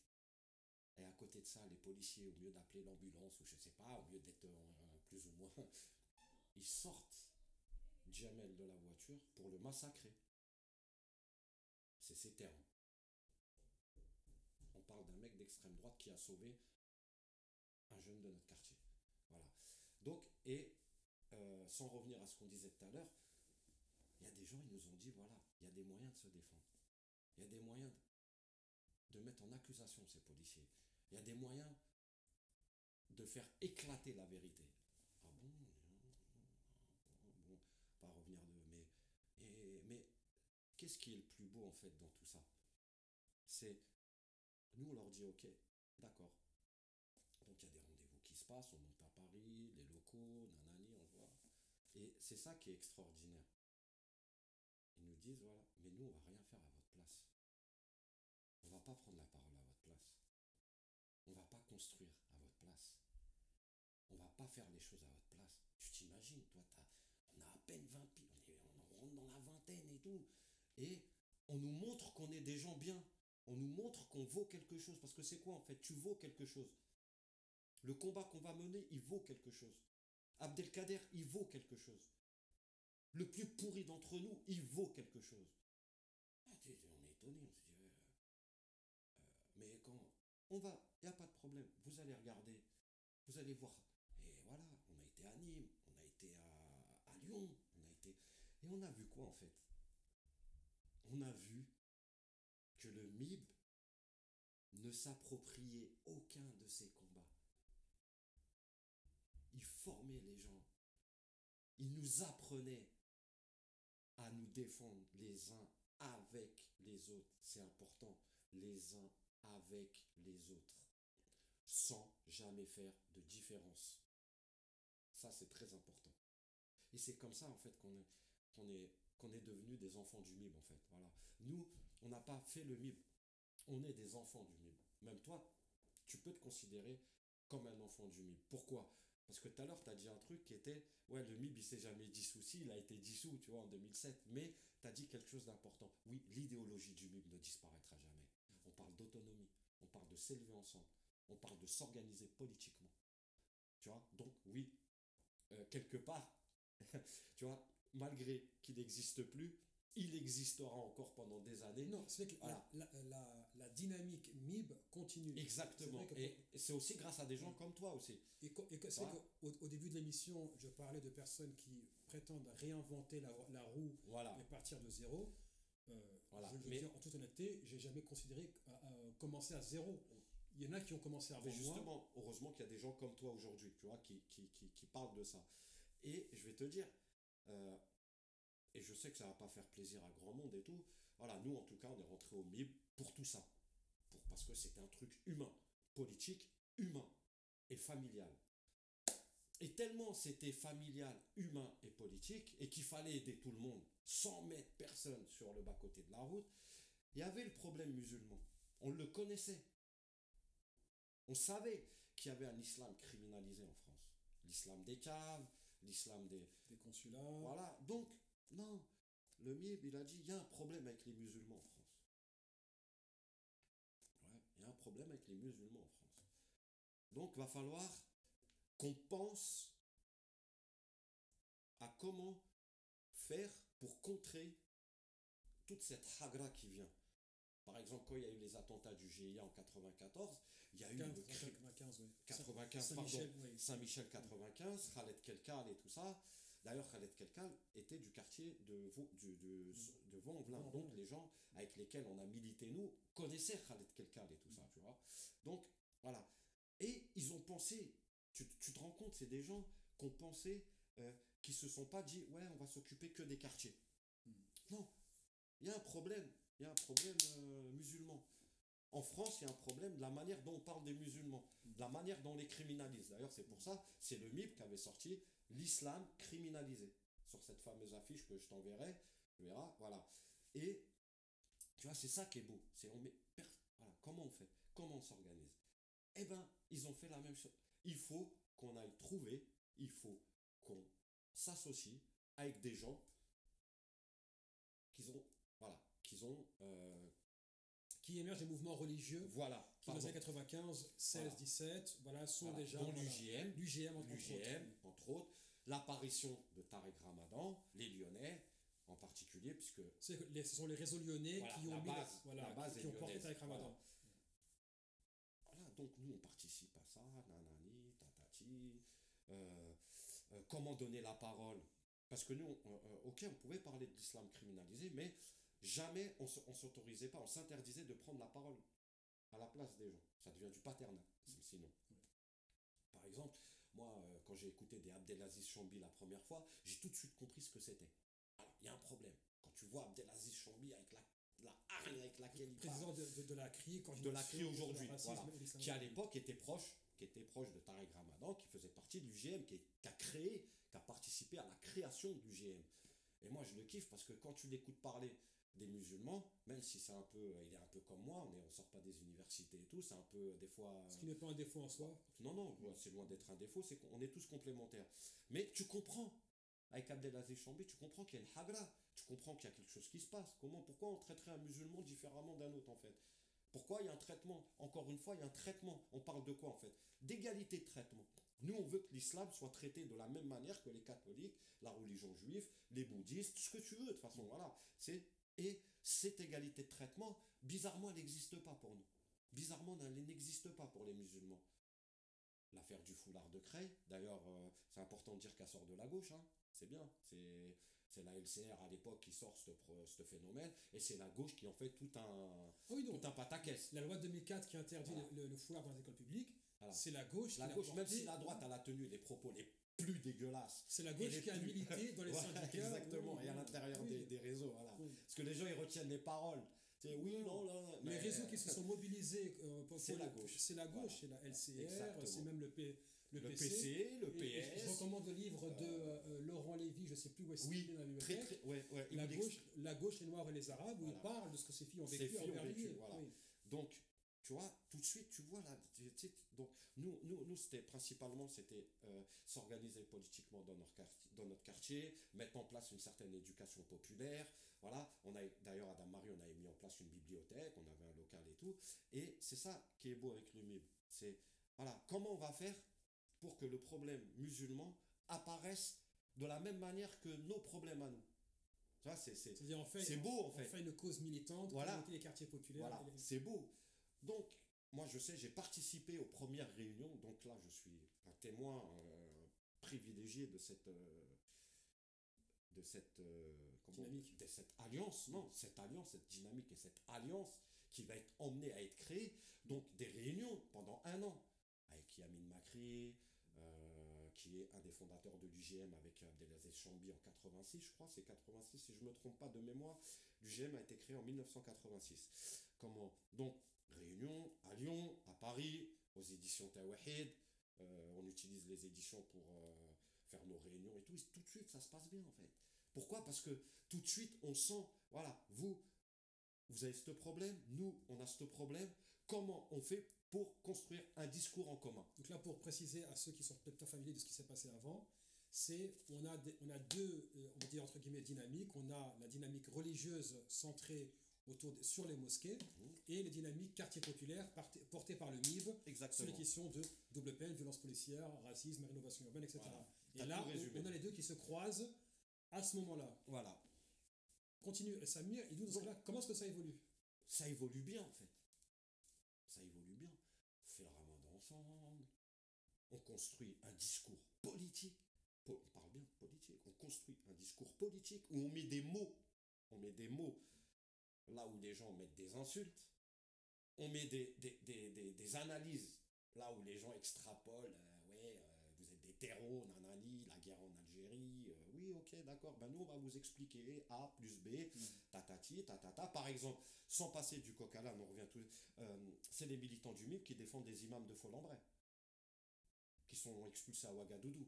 Et à côté de ça, les policiers, au lieu d'appeler l'ambulance ou je sais pas, au lieu d'être plus ou moins, ils sortent Jamel de la voiture pour le massacrer. C'est ces termes. On parle d'un mec d'extrême droite qui a sauvé un jeune de notre quartier. Voilà. Donc, et euh, sans revenir à ce qu'on disait tout à l'heure, il y a des gens, ils nous ont dit, voilà, il y a des moyens de se défendre. Il y a des moyens de mettre en accusation ces policiers. Il y a des moyens de faire éclater la vérité. Ah bon Bon, pas revenir de... Mais, mais qu'est-ce qui est le plus beau en fait dans tout ça? C'est, nous on leur dit, ok, d'accord, donc il y a des rendez-vous qui se passent, on monte à Paris, les locaux, nanani, on voit. Et c'est ça qui est extraordinaire. Ils nous disent, voilà, mais nous, on va rien faire à votre place. Pas prendre la parole à votre place. On va pas construire à votre place. on va pas faire les choses à votre place. Tu t'imagines, toi, on a à peine 20 piges, on, rentre dans la vingtaine et tout. Et on nous montre qu'on est des gens bien. On nous montre qu'on vaut quelque chose. Parce que c'est quoi en fait? Tu vaux quelque chose. Le combat qu'on va mener, il vaut quelque chose. Abdelkader, il vaut quelque chose. Le plus pourri d'entre nous, il vaut quelque chose. Ah, on est étonné, on se dit, ouais, euh, euh, mais quand on va, il n'y a pas de problème, vous allez regarder, vous allez voir. Et voilà, on a été à Nîmes, on a été à, Lyon, on a été. Et on a vu quoi en fait? On a vu que le MIB ne s'appropriait aucun de ces combats. Il formait les gens. Il nous apprenait à nous défendre les uns avec les autres. C'est important. Les uns avec les autres. Sans jamais faire de différence. Ça, c'est très important. Et c'est comme ça, en fait, qu'on est, qu'on est, qu'on est devenu des enfants du MIB, en fait. Voilà. Nous, on n'a pas fait le MIB. On est des enfants du MIB. Même toi, tu peux te considérer comme un enfant du MIB. Pourquoi? Parce que tout à l'heure, tu as dit un truc qui était Ouais, le MIB, il s'est jamais dissous. Si, il a été dissous, tu vois, en 2007. Mais tu as dit quelque chose d'important. Oui, l'idéologie du MIB ne disparaîtra jamais. On parle d'autonomie. On parle de s'élever ensemble. On parle de s'organiser politiquement. Tu vois? Donc, oui, euh, quelque part, tu vois, malgré qu'il n'existe plus, il existera encore pendant des années. Non, c'est vrai que Voilà. la, la- la- la dynamique MIB continue. Exactement. Que- Et c'est aussi grâce à des gens comme toi aussi. Et, et que- c'est qu'au au début de l'émission, je parlais de personnes qui prétendent réinventer la, la roue Voilà. et partir de zéro. Euh, Voilà. Je, je Mais- veux dire, en toute honnêteté, j'ai jamais considéré euh, euh, commencer à zéro. Il y en a qui ont commencé avant Mais moi. justement, heureusement qu'il y a des gens comme toi aujourd'hui, tu vois, qui, qui, qui, qui parlent de ça. Et je vais te dire, euh, et je sais que ça va pas faire plaisir à grand monde et tout, voilà, nous en tout cas, on est rentré au MIB pour tout ça. Pour, parce que c'était un truc humain, politique, humain et familial. Et tellement c'était familial, humain et politique, et qu'il fallait aider tout le monde sans mettre personne sur le bas-côté de la route, il y avait le problème musulman. On le connaissait. On savait qu'il y avait un islam criminalisé en France. L'islam des caves, l'islam des... Des consulats. Voilà. Donc, non. Le MIB, il a dit, il y a un problème avec les musulmans en France. Ouais, il y a un problème avec les musulmans en France. Donc, va falloir qu'on pense à comment faire pour contrer toute cette hagra qui vient. Par exemple, quand il y a eu les attentats du GIA en 94, il y a eu 15, le cri- 95, oui. 95, Saint-Michel, pardon. oui. Saint-Michel 95, Khaled Kelkal et tout ça. D'ailleurs, Khaled Kelkal était du quartier de, Vau- du- de, de Vaux-en-Velin. Vaux-en-Velin. Donc, les gens avec lesquels on a milité, nous, connaissaient Khaled Kelkal et tout ça, tu vois. Donc, voilà. Et ils ont pensé, tu, tu te rends compte, c'est des gens qui ont pensé, euh, qui se sont pas dit, ouais, on va s'occuper que des quartiers. Mm. Non, il y a un problème. Il y a un problème euh, musulman. En France, il y a un problème de la manière dont on parle des musulmans, de la manière dont on les criminalise. D'ailleurs, c'est pour ça, c'est le MIB qui avait sorti l'islam criminalisé sur cette fameuse affiche que je t'enverrai. Tu verras, voilà. Et tu vois, c'est ça qui est beau. C'est on met, voilà, comment on fait, comment on s'organise? Eh ben, ils ont fait la même chose. Il faut qu'on aille trouver, il faut qu'on s'associe avec des gens qu'ils ont, voilà, qu'ils ont, euh, Qui émergent des mouvements religieux voilà, qui, dans les années pardon, 95, 16, Voilà. 17, voilà, sont voilà, déjà. dont L'UGM, entre l'UGM, autres. entre autres, l'apparition de Tarek Ramadan, les Lyonnais en particulier, puisque les- ce sont les réseaux lyonnais Voilà, qui ont la mis base- voilà, la base qui, qui ont porté avec Ramadan. voilà. Donc nous on participe à ça, nanani, tatati. Euh, euh, comment donner la parole Parce que nous, on- euh, ok, on pouvait parler de l'islam criminalisé, mais jamais on on s'autorisait pas, on s'interdisait de prendre la parole à la place des gens. Ça devient du paternat, sinon. Par exemple, moi, quand j'ai écouté des Abdelaziz Chambi la première fois, j'ai tout de suite compris ce que c'était. Alors, il y a un problème. Quand tu vois Abdelaziz Chambi avec la, la hargne avec laquelle il parle, Président de, de, de la CRI, quand de la CRI aujourd'hui, voilà, qui à l'époque était proche, qui était proche de Tarek Ramadan, qui faisait partie de l'UGM, qui, qui a créé, qui a participé à la création de l'UGM. Et moi, je le kiffe parce que quand tu l'écoutes parler, des musulmans, même si c'est un peu, il est un peu comme moi, on ne on sort pas des universités et tout, c'est un peu euh, des fois. Ce qui n'est pas un défaut en soi. Non, non, ouais, c'est loin d'être un défaut, c'est qu'on est tous complémentaires. Mais tu comprends, avec Abdelaziz Chambi, tu comprends qu'il y a une hagra, tu comprends qu'il y a quelque chose qui se passe. Comment, pourquoi on traiterait un musulman différemment d'un autre en fait? Pourquoi il y a un traitement? Encore une fois, il y a un traitement. On parle de quoi en fait? D'égalité de traitement. Nous, on veut que l'islam soit traité de la même manière que les catholiques, la religion juive, les bouddhistes, ce que tu veux, de toute façon, voilà. Et cette égalité de traitement, bizarrement, elle n'existe pas pour nous. Bizarrement, elle n'existe pas pour les musulmans. L'affaire du foulard de Cray, d'ailleurs, euh, c'est important de dire qu'elle sort de la gauche, hein. c'est bien. C'est, c'est la LCR à l'époque qui sort ce, phénomène, et c'est la gauche qui en fait tout un, Oui, donc, tout un pataquès. la loi de 2004 qui interdit Voilà. le, le foulard dans les écoles publiques, Voilà. c'est la gauche La qui l'a gauche, même si la droite a tenu les propos les plus dégueulasses. C'est la et gauche qui a plus- milité dans les Voilà, syndicats. Exactement, oui, et à oui, l'intérieur oui. des, des réseaux. Voilà. Oui. Parce que les gens ils retiennent les paroles. C'est oui, non, non. Les mais- réseaux qui se sont mobilisés euh, pour C'est la gauche. C'est la gauche, c'est la LCR, c'est même le, P, le, Le PC. PC, le et PS. je recommande le livre de euh, Laurent Lévy, je ne sais plus où est-ce Oui, qu'il est dans la très, bibliothèque. très, ouais, ouais, il La gauche, la gauche, les Noirs et les Arabes, où Voilà. il parle de ce que ces filles ont Ces vécu à filles ont vécu, Aubervilliers. voilà. Oui. Donc, tu vois, tout de suite, tu vois là, tu- tu- donc nous, nous, nous c'était principalement c'était euh, s'organiser politiquement dans notre quartier, dans notre quartier, mettre en place une certaine éducation populaire. Voilà, on a d'ailleurs à Dame-Marie, on avait mis en place une bibliothèque, on avait un local et tout. Et c'est ça qui est beau avec le MIB. C'est voilà, comment on va faire pour que le problème musulman apparaisse de la même manière que nos problèmes à nous. C'est fait, C'est beau, en on fait. fait une cause militante Voilà. les quartiers populaires. Voilà, les- c'est beau. Donc, moi, je sais, j'ai participé aux premières réunions, donc là, je suis un témoin euh, privilégié de cette, euh, de cette, euh, comment- Dynamique. de cette alliance, non, cette alliance, cette dynamique et cette alliance qui va être emmenée à être créée. Donc, des réunions pendant un an avec Yamin Makri, euh, qui est un des fondateurs de l'UGM avec Abdelaziz Chambi en 86, je crois, c'est 86 si je ne me trompe pas de mémoire. L'UGM a été créé en 1986. Comment? Donc, réunion à Lyon, à Paris, aux éditions Tawahid. Euh, on utilise les éditions pour euh, faire nos réunions et tout. Et tout de suite, ça se passe bien en fait. Pourquoi? Parce que tout de suite, on sent, voilà, vous, vous avez ce problème, nous, on a ce problème. Comment on fait pour construire un discours en commun Donc là, pour préciser à ceux qui sont peut-être pas familiers de ce qui s'est passé avant, c'est on a des- on a deux euh, on va dire entre guillemets dynamiques. On a la dynamique religieuse centrée autour de- sur les mosquées Mhm. et les dynamiques quartier populaire portées par le MIB sur les Exactement. questions de double peine, violence policière, racisme, rénovation urbaine, etc. Voilà. Et là, on, on a les deux qui se croisent à ce moment-là. Voilà. Continue, Samir, il nous dans ce cas-là, comment est-ce que ça évolue? ça évolue bien en fait. Ça évolue bien. On fait le ramadan ensemble. On construit un discours politique. Po- On parle bien de politique. On construit un discours politique où on met des mots. On met des mots là où les gens mettent des insultes. On met des, des, des, des- des analyses là où les gens extrapolent. euh, ouais, euh, vous êtes des terreaux, nanani, la guerre en Algérie. euh, oui, ok, d'accord. Ben nous, on va vous expliquer A plus B, tatati, tatata. Par exemple, sans passer du coq à l'âne, on revient tout. c'est les militants du MIP qui défendent des imams de Folembray, qui sont expulsés à Ouagadougou.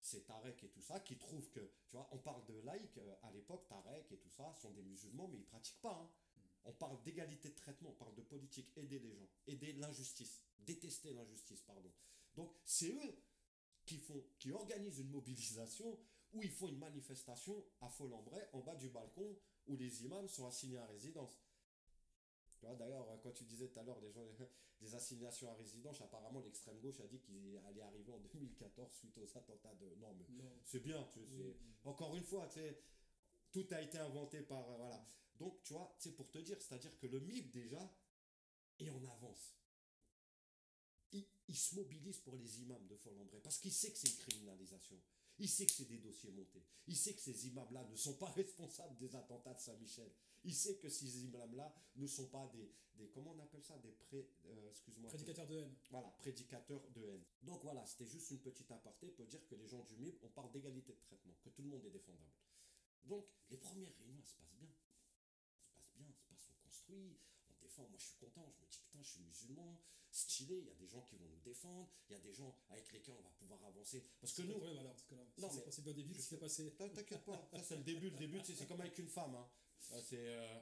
C'est Tarek et tout ça qui trouvent que, tu vois, on parle de laïcs, euh, à l'époque, Tarek et tout ça sont des musulmans, mais ils pratiquent pas. hein. On parle d'égalité de traitement, on parle de politique, aider les gens, aider l'injustice, détester l'injustice, pardon. Donc, c'est eux qui, font, qui organisent une mobilisation où ils font une manifestation à Folembray, en bas du balcon, où les imams sont assignés à résidence. D'ailleurs, quand tu disais tout à l'heure des, gens, des assignations à résidence, apparemment l'extrême gauche a dit qu'il allait arriver en 2014 suite aux attentats de. Non, mais c'est bien, tu sais, c'est- Encore une fois, tu sais, tout a été inventé par. euh, Voilà. Donc, tu vois, c'est pour te dire, c'est-à-dire que le MIB, déjà, est en avance. Il, il se mobilise pour les imams de Folembray parce qu'il sait que c'est une criminalisation. Il sait que c'est des dossiers montés. Il sait que ces imams-là ne sont pas responsables des attentats de Saint-Michel. Il sait que ces imams-là ne sont pas des, des. Comment on appelle ça? Des pré. euh, Excuse-moi. Prédicateur de haine. Voilà, prédicateur de haine. Donc voilà, c'était juste une petite aparté pour dire que les gens du MIB, on parle d'égalité de traitement, que tout le monde est défendable. Donc les premières réunions, elles se passent bien. Elles se passent bien, elles se passent, on construit, on défend. Moi je suis content, je me dis putain, je suis musulman, stylé, il y a des gens qui vont nous défendre, il y a des gens avec lesquels on va pouvoir avancer. Parce que C'est le nous, problème alors, parce que là, Non, si c'est mais- passé bien au début, qu'est-ce qui s'est passé T'in- T'inquiète pas, ça c'est le début. Le début, c'est comme avec une femme. hein. Ah, c'est, euh,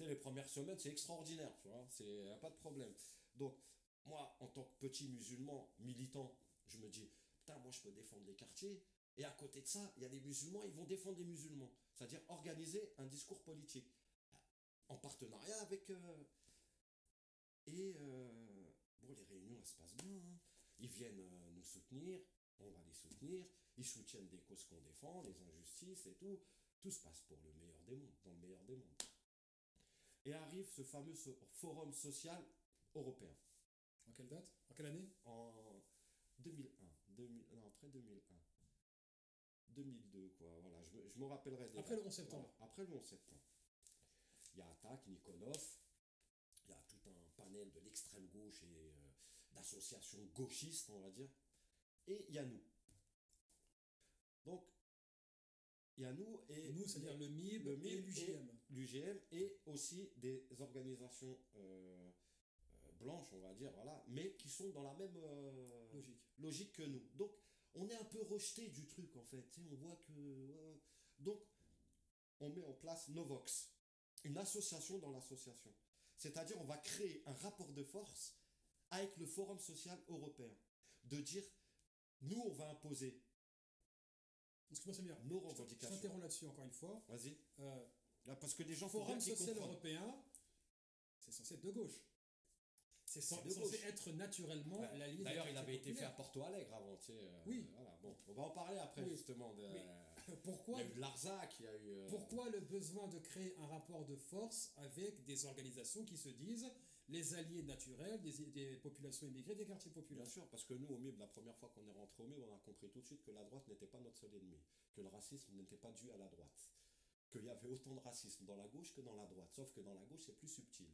les premières semaines, c'est extraordinaire, tu vois. C'est pas de problème. Donc, moi, en tant que petit musulman militant, je me dis, putain, moi, je peux défendre les quartiers. Et à côté de ça, il y a des musulmans, ils vont défendre les musulmans. C'est-à-dire organiser un discours politique. En partenariat avec. euh, Et. euh, Bon, les réunions, elles se passent bien. hein. Ils viennent euh, nous soutenir, on va les soutenir. Ils soutiennent des causes qu'on défend, les injustices et tout. Tout se passe pour le meilleur des mondes, dans le meilleur des mondes. Et arrive ce fameux forum social européen En quelle date? En quelle année? En 2001. 2000 non, après 2001. 2002, quoi. Voilà, je me, je me rappellerai des Après le dates. 11 septembre. Voilà, après le 11 septembre. Il y a Attaque, Nikonov, il y a tout un panel de l'extrême gauche et euh, d'associations gauchistes, on va dire. Et il y a nous. Donc, il y a nous et Nous, c'est-à-dire le MIB, le et l'UGM. l'UGM et aussi des organisations euh, euh, blanches, on va dire, voilà, mais qui sont dans la même euh, Logique. logique que nous. Donc, on est un peu rejeté du truc, en fait. On voit que. Donc, on met en place Novox, une association dans l'association. C'est-à-dire, on va créer un rapport de force avec le Forum social européen. De dire, nous, on va imposer Excuse-moi, Samir. nos Je revendications. t'interromps là-dessus encore une fois. Vas-y. Euh, Là, parce que les gens Forum social européen, c'est censé être de gauche. C'est censé être naturellement Ouais. la ligne. des D'ailleurs, il avait été fait à. Porto Alegre avant, tu sais. euh, Oui. Voilà, bon, on va en parler après, Oui. justement. de- Oui. Il Pourquoi, y a eu de Larzac, il y a eu. euh, pourquoi le besoin de créer un rapport de force avec des organisations qui se disent les alliés naturels des, des populations immigrées des quartiers Bien populaires sûr, parce que nous, au MIB, la première fois qu'on est rentré au MIB, on a compris tout de suite que la droite n'était pas notre seul ennemi, que le racisme n'était pas dû à la droite, qu'il y avait autant de racisme dans la gauche que dans la droite, sauf que dans la gauche, c'est plus subtil.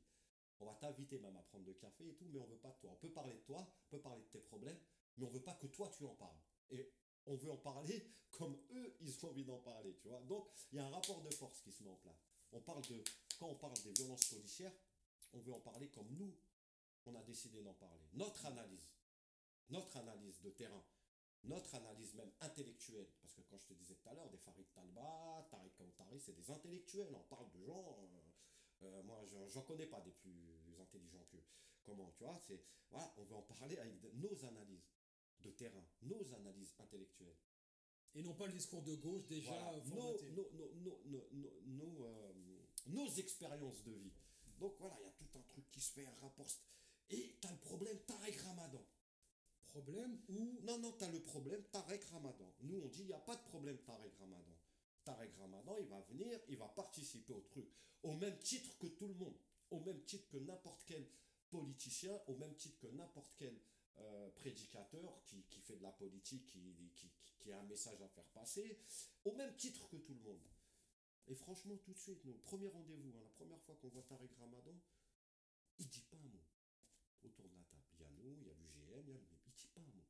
On va t'inviter même à prendre le café et tout, mais on veut pas de toi. On peut parler de toi, on peut parler de tes problèmes, mais on veut pas que toi tu en parles. Et on veut en parler comme eux, ils ont envie d'en parler, tu vois. Donc, il y a un rapport de force qui se met en place. On parle de, quand on parle des violences policières, on veut en parler comme nous, on a décidé d'en parler. Notre analyse, notre analyse de terrain, notre analyse même intellectuelle, parce que quand je te disais tout à l'heure, des Farid Talba, Tariq Kautari, c'est des intellectuels, on parle de gens, euh, euh, moi j'en- connais pas des plus intelligents que comment, tu vois, c'est, voilà, on veut en parler avec de- nos analyses de terrain, nos analyses intellectuelles. Et non pas le discours de gauche déjà Voilà. formaté. nos, nos, nos, nos, nos, nos, euh, nos expériences de vie. Donc voilà, il y a tout un truc qui se fait, un rapport. Et tu as le problème Tarek Ramadan. Problème ou Non, non, tu as le problème Tarek Ramadan. Nous, on dit, il n'y a pas de problème Tarek Ramadan. Tarek Ramadan, il va venir, il va participer au truc. Au même titre que tout le monde. Au même titre que n'importe quel politicien, au même titre que n'importe quel euh, prédicateur qui, qui fait de la politique, qui, qui- qui a un message à faire passer. Au même titre que tout le monde. Et franchement, tout de suite, nous, premier rendez-vous, hein, la première fois qu'on voit Tarek Ramadan, il dit pas un mot autour de la table. Il y a nous, il y a l'UGM, il y a le... Il dit pas un mot.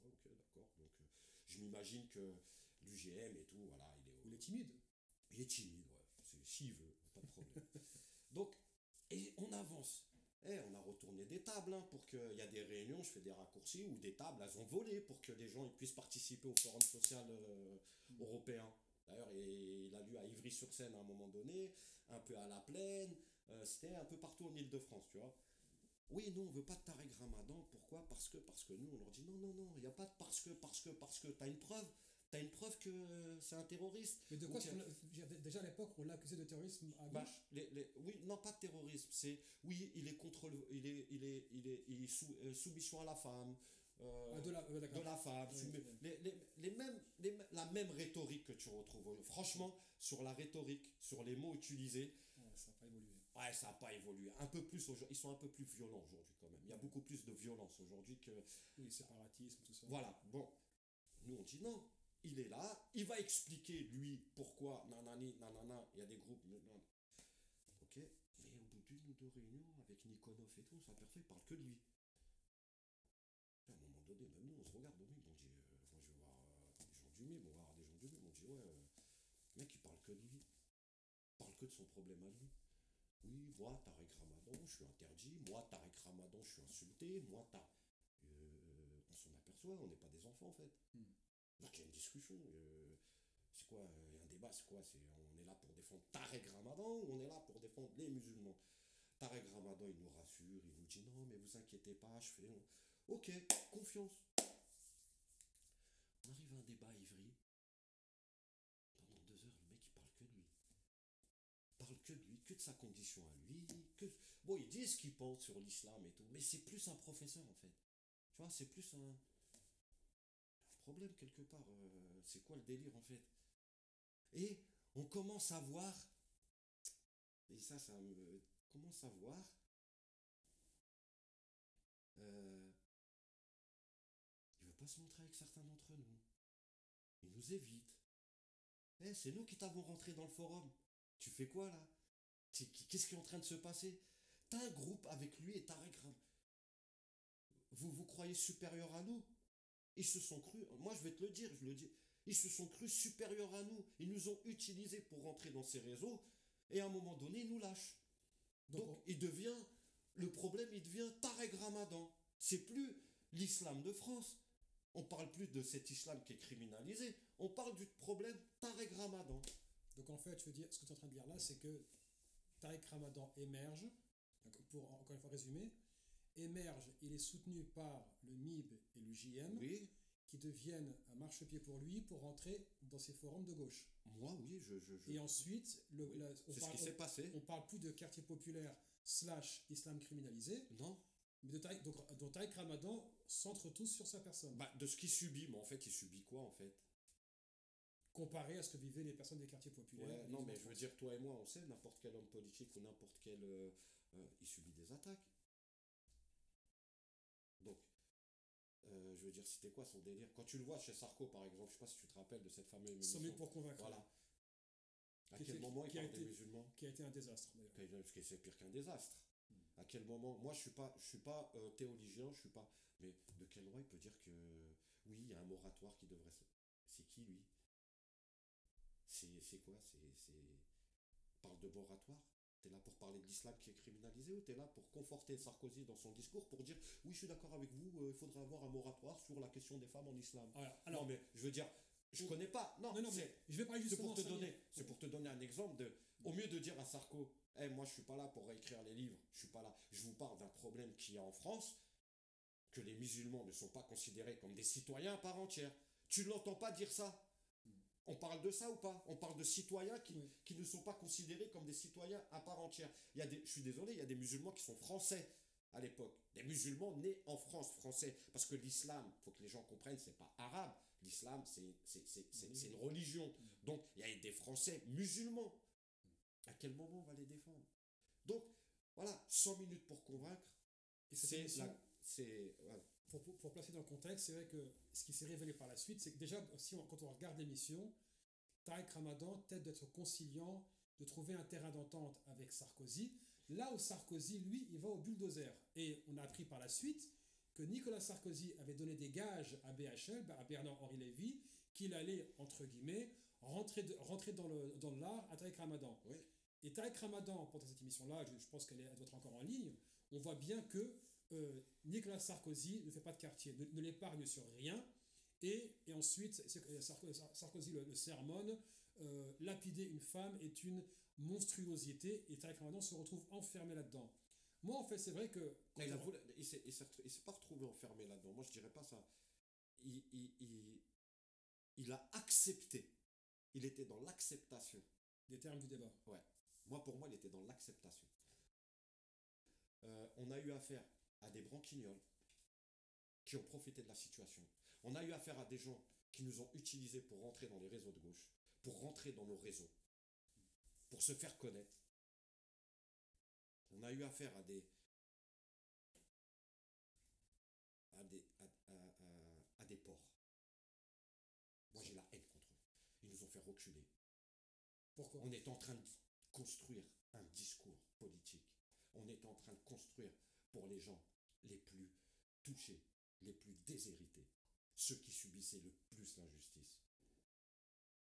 Ah, Ok, d'accord. Donc, euh, je m'imagine que l'UGM et tout, voilà, il est, ou les timides il est timide, ouais. C'est- S'il veut, pas de problème. Donc, et on avance. Eh, on a retourné des tables hein, pour qu'il y a des réunions, je fais des raccourcis, ou des tables, elles ont volé pour que les gens ils puissent participer au forum social euh, européen. D'ailleurs, il a lieu à Ivry-sur-Seine à un moment donné, un peu à La Plaine, euh, c'était un peu partout en Ile-de-France, tu vois. Oui, nous, on veut pas de Tarek Ramadan. Pourquoi? Parce que, parce que nous, on leur dit non, non, non, il n'y a pas de parce que, parce que, parce que. T'as une preuve T'as une preuve que euh, c'est un terroriste? Mais de quoi Déjà à l'époque, on l'a accusé de terrorisme à bah, gauche? les- les- oui, non, pas de terrorisme. C'est oui, il est contre le, il est, il est, il est, il est sous, euh, soumission à la femme, euh, Ah, de la, de la femme, les, les, les mêmes, les la même rhétorique que tu retrouves. Franchement, sur la rhétorique, sur les mots utilisés, Ouais, ça n'a pas évolué. ouais, ça n'a pas évolué. Un peu plus, aujourd'hui- ils sont un peu plus violents aujourd'hui quand même. Il y a beaucoup plus de violence aujourd'hui que, Oui, séparatisme, tout ça. voilà, bon, nous on dit non, il est là, il va expliquer lui pourquoi, nanani, nanana, il y a des groupes, ok, mais au bout d'une ou deux réunions avec Nikonov et tout, on s'aperçoit qu'il parle que de lui. À un moment donné, même nous on se regarde on dit, euh, moi je vais voir euh, des gens du MIB, on va voir des gens du MIB, on dit ouais, euh, mec il parle que de lui, il parle que de son problème à lui. Oui, moi, Tarek Ramadan, je suis interdit. Moi, Tarek Ramadan, je suis insulté. Moi, Tarek. Euh, on s'en aperçoit, on n'est pas des enfants en fait. Hmm. A une discussion. euh, c'est quoi euh, un débat, c'est quoi on est là pour défendre Tarek Ramadan ou on est là pour défendre les musulmans? Tarek Ramadan, il nous rassure, il nous dit non, mais vous inquiétez pas, je fais. Ok, confiance. On arrive à un débat à Ivry. Pendant deux heures, le mec, il parle que de lui. Il parle que de lui, que de sa condition à lui. Que... Bon, il dit ce qu'il pense sur l'islam et tout, mais c'est plus un professeur en fait. Tu vois, c'est plus un problème quelque part. euh, c'est quoi le délire en fait? Et on commence à voir, et ça, ça me commence à voir, euh, il veut pas se montrer avec certains d'entre nous. Il nous évite. Eh, c'est nous qui t'avons rentré dans le forum. Tu fais quoi là? Qu'est-ce qui est en train de se passer? T'as un groupe avec lui et Tarek Ram- Vous vous croyez supérieur à nous? Ils se sont crus, moi je vais te le dire, je le dis, ils se sont crus supérieurs à nous. Ils nous ont utilisés pour rentrer dans ces réseaux et à un moment donné, ils nous lâchent. Donc, Donc, il devient, le problème, il devient Tarek Ramadan. C'est plus l'islam de France. On parle plus de cet islam qui est criminalisé. On parle du problème Tarek Ramadan. Donc en fait, je veux dire, ce que tu es en train de dire là, c'est que Tariq Ramadan émerge, pour encore une fois résumer, émerge, il est soutenu par le MIB et le JM, Oui, qui deviennent un marchepied pour lui pour rentrer dans ces forums de gauche. moi, oui, je. je, je- Et ensuite, le, oui, la- on, ce parle, qui s'est passé. on, on parle plus de quartier populaire slash islam criminalisé, Non mais de Tariq, donc, donc Tariq Ramadan centre tous sur sa personne, bah, De ce qu'il subit, mais en fait, il subit quoi, en fait? Comparé à ce que vivaient les personnes des quartiers populaires. Ouais, non, mais je veux dire, toi et moi, on sait, n'importe quel homme politique ou n'importe quel. euh, euh, il subit des attaques. Donc, euh, je veux dire, c'était quoi son délire? Quand tu le vois chez Sarko, par exemple, je sais pas si tu te rappelles de cette fameuse 100 émission. 000 pour convaincre. Voilà. À Qui quel était- moment il a parle des été- musulmans? Qui a été un désastre d'ailleurs. Parce que c'est pire qu'un désastre. À quel moment? Moi, je suis pas, je suis pas euh, théologien, je suis pas. Mais de quel droit il peut dire que oui, il y a un moratoire qui devrait se. C'est qui lui? C'est c'est quoi? C'est parle de moratoire? T'es là pour parler de l'islam qui est criminalisé ou t'es là pour conforter Sarkozy dans son discours pour dire oui, je suis d'accord avec vous, euh, il faudrait avoir un moratoire sur la question des femmes en islam. Alors, alors, non, mais je veux dire, je on- connais pas. Non, non, non, c'est- mais je vais c'est justement pour te donner, c'est pour te donner un exemple de, au mieux de dire à Sarko, Eh, moi je suis pas là pour réécrire les livres, je suis pas là. Je vous parle d'un problème qui est en France, que les musulmans ne sont pas considérés comme des citoyens à part entière. Tu ne l'entends pas dire ça? On parle de ça ou pas? On parle de citoyens qui, Oui. qui ne sont pas considérés comme des citoyens à part entière. Il y a des, je suis désolé, il y a des musulmans qui sont français à l'époque. Des musulmans nés en France, français. Parce que l'islam, faut que les gens comprennent, c'est pas arabe. L'islam, c'est une religion. Donc, il y a des Français musulmans. À quel moment on va les défendre? Donc, voilà, 100 minutes pour convaincre. C'est la- c'est voilà. Pour, pour, pour placer dans le contexte, c'est vrai que ce qui s'est révélé par la suite, c'est que déjà, si on- quand on regarde l'émission, Tarek Ramadan tente d'être conciliant, de trouver un terrain d'entente avec Sarkozy. Là où Sarkozy, lui, il va au bulldozer. Et on a appris par la suite que Nicolas Sarkozy avait donné des gages à BHL, à Bernard-Henri Lévy, qu'il allait, entre guillemets, rentrer, de- rentrer dans le dans le lard à Tarek Ramadan. Oui. Et Tarek Ramadan, pendant cette émission-là, je, je pense qu'elle est- elle doit être encore en ligne, on voit bien que euh, Nicolas Sarkozy ne fait pas de quartier, ne, ne l'épargne sur rien. Et, et ensuite, Sarko- Sarkozy le, le sermonne, euh, lapider une femme est une monstruosité, et Tarek Ramadan se retrouve enfermé là-dedans. Moi, en fait, c'est vrai que... quand Il on- il s'est il pas retrouvé enfermé là-dedans. Moi, je dirais pas ça. Il, il, il, il a accepté. Il était dans l'acceptation. des termes du débat. Ouais. Moi, pour moi, il était dans l'acceptation. Euh, on a eu affaire à des branquignols qui ont profité de la situation. On a eu affaire à des gens qui nous ont utilisés pour rentrer dans les réseaux de gauche, pour rentrer dans nos réseaux, pour se faire connaître. On a eu affaire à des à des à, à- des porcs. Moi, j'ai la haine contre eux. Ils nous ont fait reculer. Pourquoi? On est en train de construire un discours politique. On est en train de construire pour les gens les plus touchés, les plus déshérités, ceux qui subissaient le plus l'injustice.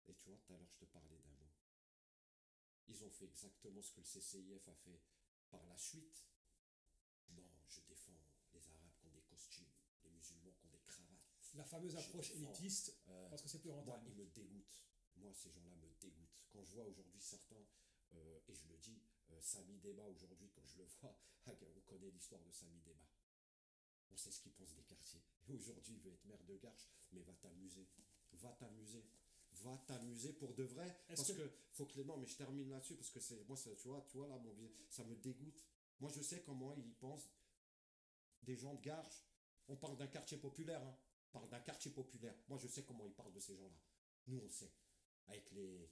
Et tu vois, tout à l'heure, je te parlais d'un mot. Ils ont fait exactement ce que le CCIF a fait par la suite. Non, je défends les Arabes qui ont des costumes, les musulmans qui ont des cravates. La fameuse Je approche défends. élitiste, Euh, parce que c'est plus moi, rentable. ils me dégoûtent. Moi, ces gens-là me dégoûtent. vois aujourd'hui certains, euh, et je le dis, Samy Débat aujourd'hui, quand je le vois, on connaît l'histoire de Samy Débat. On sait ce qu'il pense des quartiers. Et aujourd'hui, il veut être maire de Garches, mais va t'amuser. Va t'amuser. Va t'amuser pour de vrai. Parce que- que, faut que les. Non, mais je termine là-dessus parce que c'est. Moi, ça, tu vois, tu vois là, mon ça me dégoûte. Moi, je sais comment ils pensent des gens de Garches. On parle d'un quartier populaire, hein. On parle d'un quartier populaire. Moi, je sais comment ils parlent de ces gens-là. Nous, on sait. Avec les.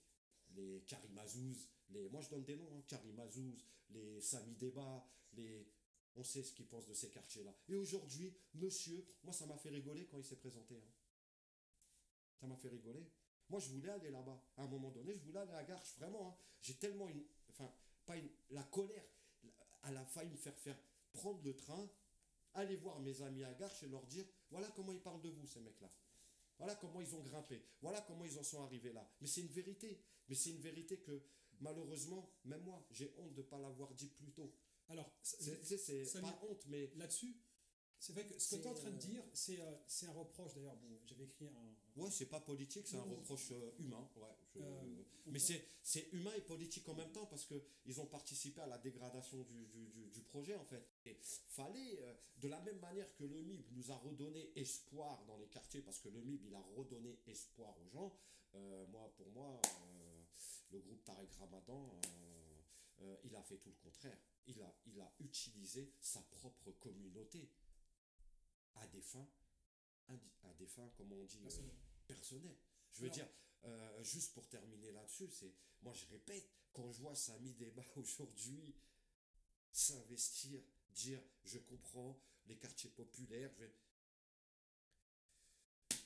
Les Karim Azouz, les. Moi, je donne des noms, hein. Karim Azouz, les Sami Débat, les. On sait ce qu'ils pensent de ces quartiers-là. Et aujourd'hui, monsieur, moi, ça m'a fait rigoler quand il s'est présenté. hein. Ça m'a fait rigoler. Moi, je voulais aller là-bas. À un moment donné, je voulais aller à Garches, vraiment. hein. J'ai tellement une. Enfin, pas une. La colère. Elle a failli me faire faire prendre le train, aller voir mes amis à Garches et leur dire voilà comment ils parlent de vous, ces mecs-là. Voilà comment ils ont grimpé. Voilà comment ils en sont arrivés là. Mais c'est une vérité. Mais c'est une vérité que, malheureusement, même moi, j'ai honte de ne pas l'avoir dit plus tôt. Alors, C'est pas honte, mais là-dessus, c'est vrai que ce que tu es en train de euh, dire, c'est euh, c'est un reproche. D'ailleurs, bon, j'avais écrit un. Ouais, c'est pas politique, c'est un reproche euh, humain. Ouais, je- Euh, mais c'est c'est humain et politique en même temps parce qu'ils ont participé à la dégradation du, du- du- du projet en fait. Et fallait, euh, de la même manière que le MIB nous a redonné espoir dans les quartiers, parce que le MIB il a redonné espoir aux gens, euh, moi pour moi, euh, le groupe Tarek Ramadan, euh, euh, il a fait tout le contraire. Il a, il a utilisé sa propre communauté à des fins, à des fins, comment on dit, euh, personnel. personnel. Je veux dire, euh, juste pour terminer là-dessus, c'est moi je répète, quand je vois Samy Débat aujourd'hui s'investir, dire je comprends les quartiers populaires, je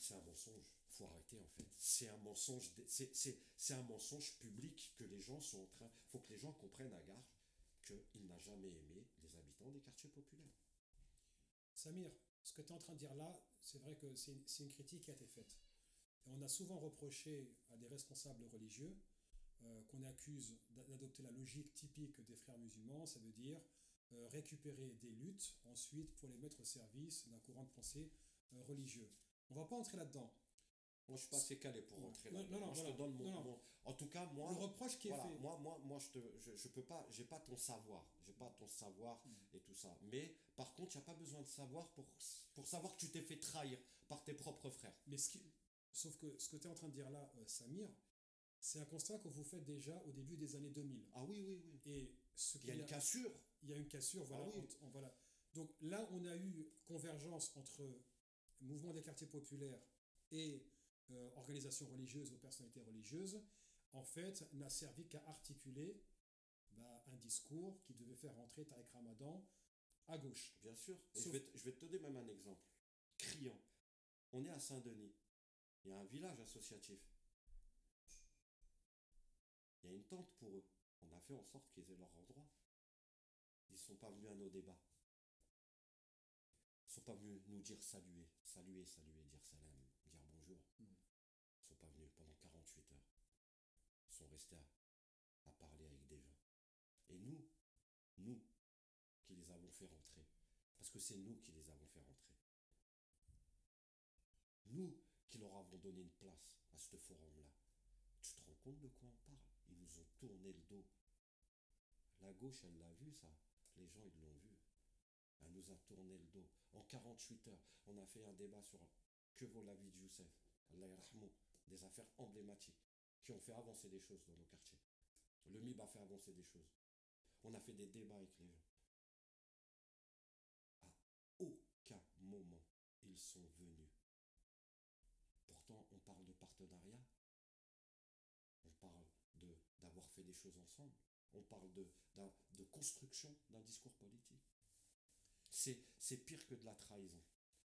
c'est un mensonge. faut arrêter en fait. C'est un mensonge, c'est- c'est c'est un mensonge public que les gens sont en train. faut que les gens comprennent à Garges qu'il n'a jamais aimé les habitants des quartiers populaires. Samir, ce que tu es en train de dire là, c'est vrai que c'est une, critique qui a été faite. On a souvent reproché à des responsables religieux euh, qu'on accuse d'a- d'adopter la logique typique des frères musulmans, ça veut dire euh, récupérer des luttes ensuite pour les mettre au service d'un courant de pensée euh, religieux. On va pas entrer là-dedans. Moi, je suis pas assez calé pour rentrer là. non, non, moi, je te donne mon, mon- En tout cas, moi. Le reproche qui est voilà, fait. moi, moi, moi, je te, je, je peux pas, j'ai pas ton savoir, j'ai pas ton savoir Mm. et tout ça. Mais par contre, il n'y a pas besoin de savoir pour, pour savoir que tu t'es fait trahir par tes propres frères. Mais ce qui... Sauf que ce que tu es en train de dire là, euh, Samir, c'est un constat que vous faites déjà au début des années 2000. Ah oui, oui, oui. Et ce Il y a une cassure. il y a une cassure, voilà. Ah oui. voilà. Donc là, on a eu convergence entre mouvement des quartiers populaires et euh, organisation religieuse ou personnalité religieuse, en fait, n'a servi qu'à articuler bah, un discours qui devait faire rentrer Tarek Ramadan à gauche. Bien sûr. Et je, vais te, je vais te donner même un exemple. Criant. On est à Saint-Denis. Il y a un village associatif. Il y a une tente pour eux. On a fait en sorte qu'ils aient leur endroit. Ils ne sont pas venus à nos débats. Ils ne sont pas venus nous dire saluer, saluer, saluer, dire salam, dire bonjour. Mm. Ils ne sont pas venus pendant 48 heures. Ils sont restés à, parler avec des gens. Et nous, nous, qui les avons fait rentrer. Parce que c'est nous qui les avons fait rentrer. Nous qui leur avons donné une place à ce forum-là. Tu te rends compte de quoi on parle? Ils nous ont tourné le dos. La gauche, elle l'a vu, ça. Les gens, ils l'ont vu. Elle nous a tourné le dos. En 48 heures, on a fait un débat sur que vaut la vie de Youssef. Allah. Des affaires emblématiques qui ont fait avancer des choses dans nos quartiers. Le MIB a fait avancer des choses. On a fait des débats avec les gens. À aucun moment, ils sont venus. Pourtant, on parle de partenariat. On parle de d'avoir fait des choses ensemble. On parle de, construction d'un discours politique. C'est, pire que de la trahison.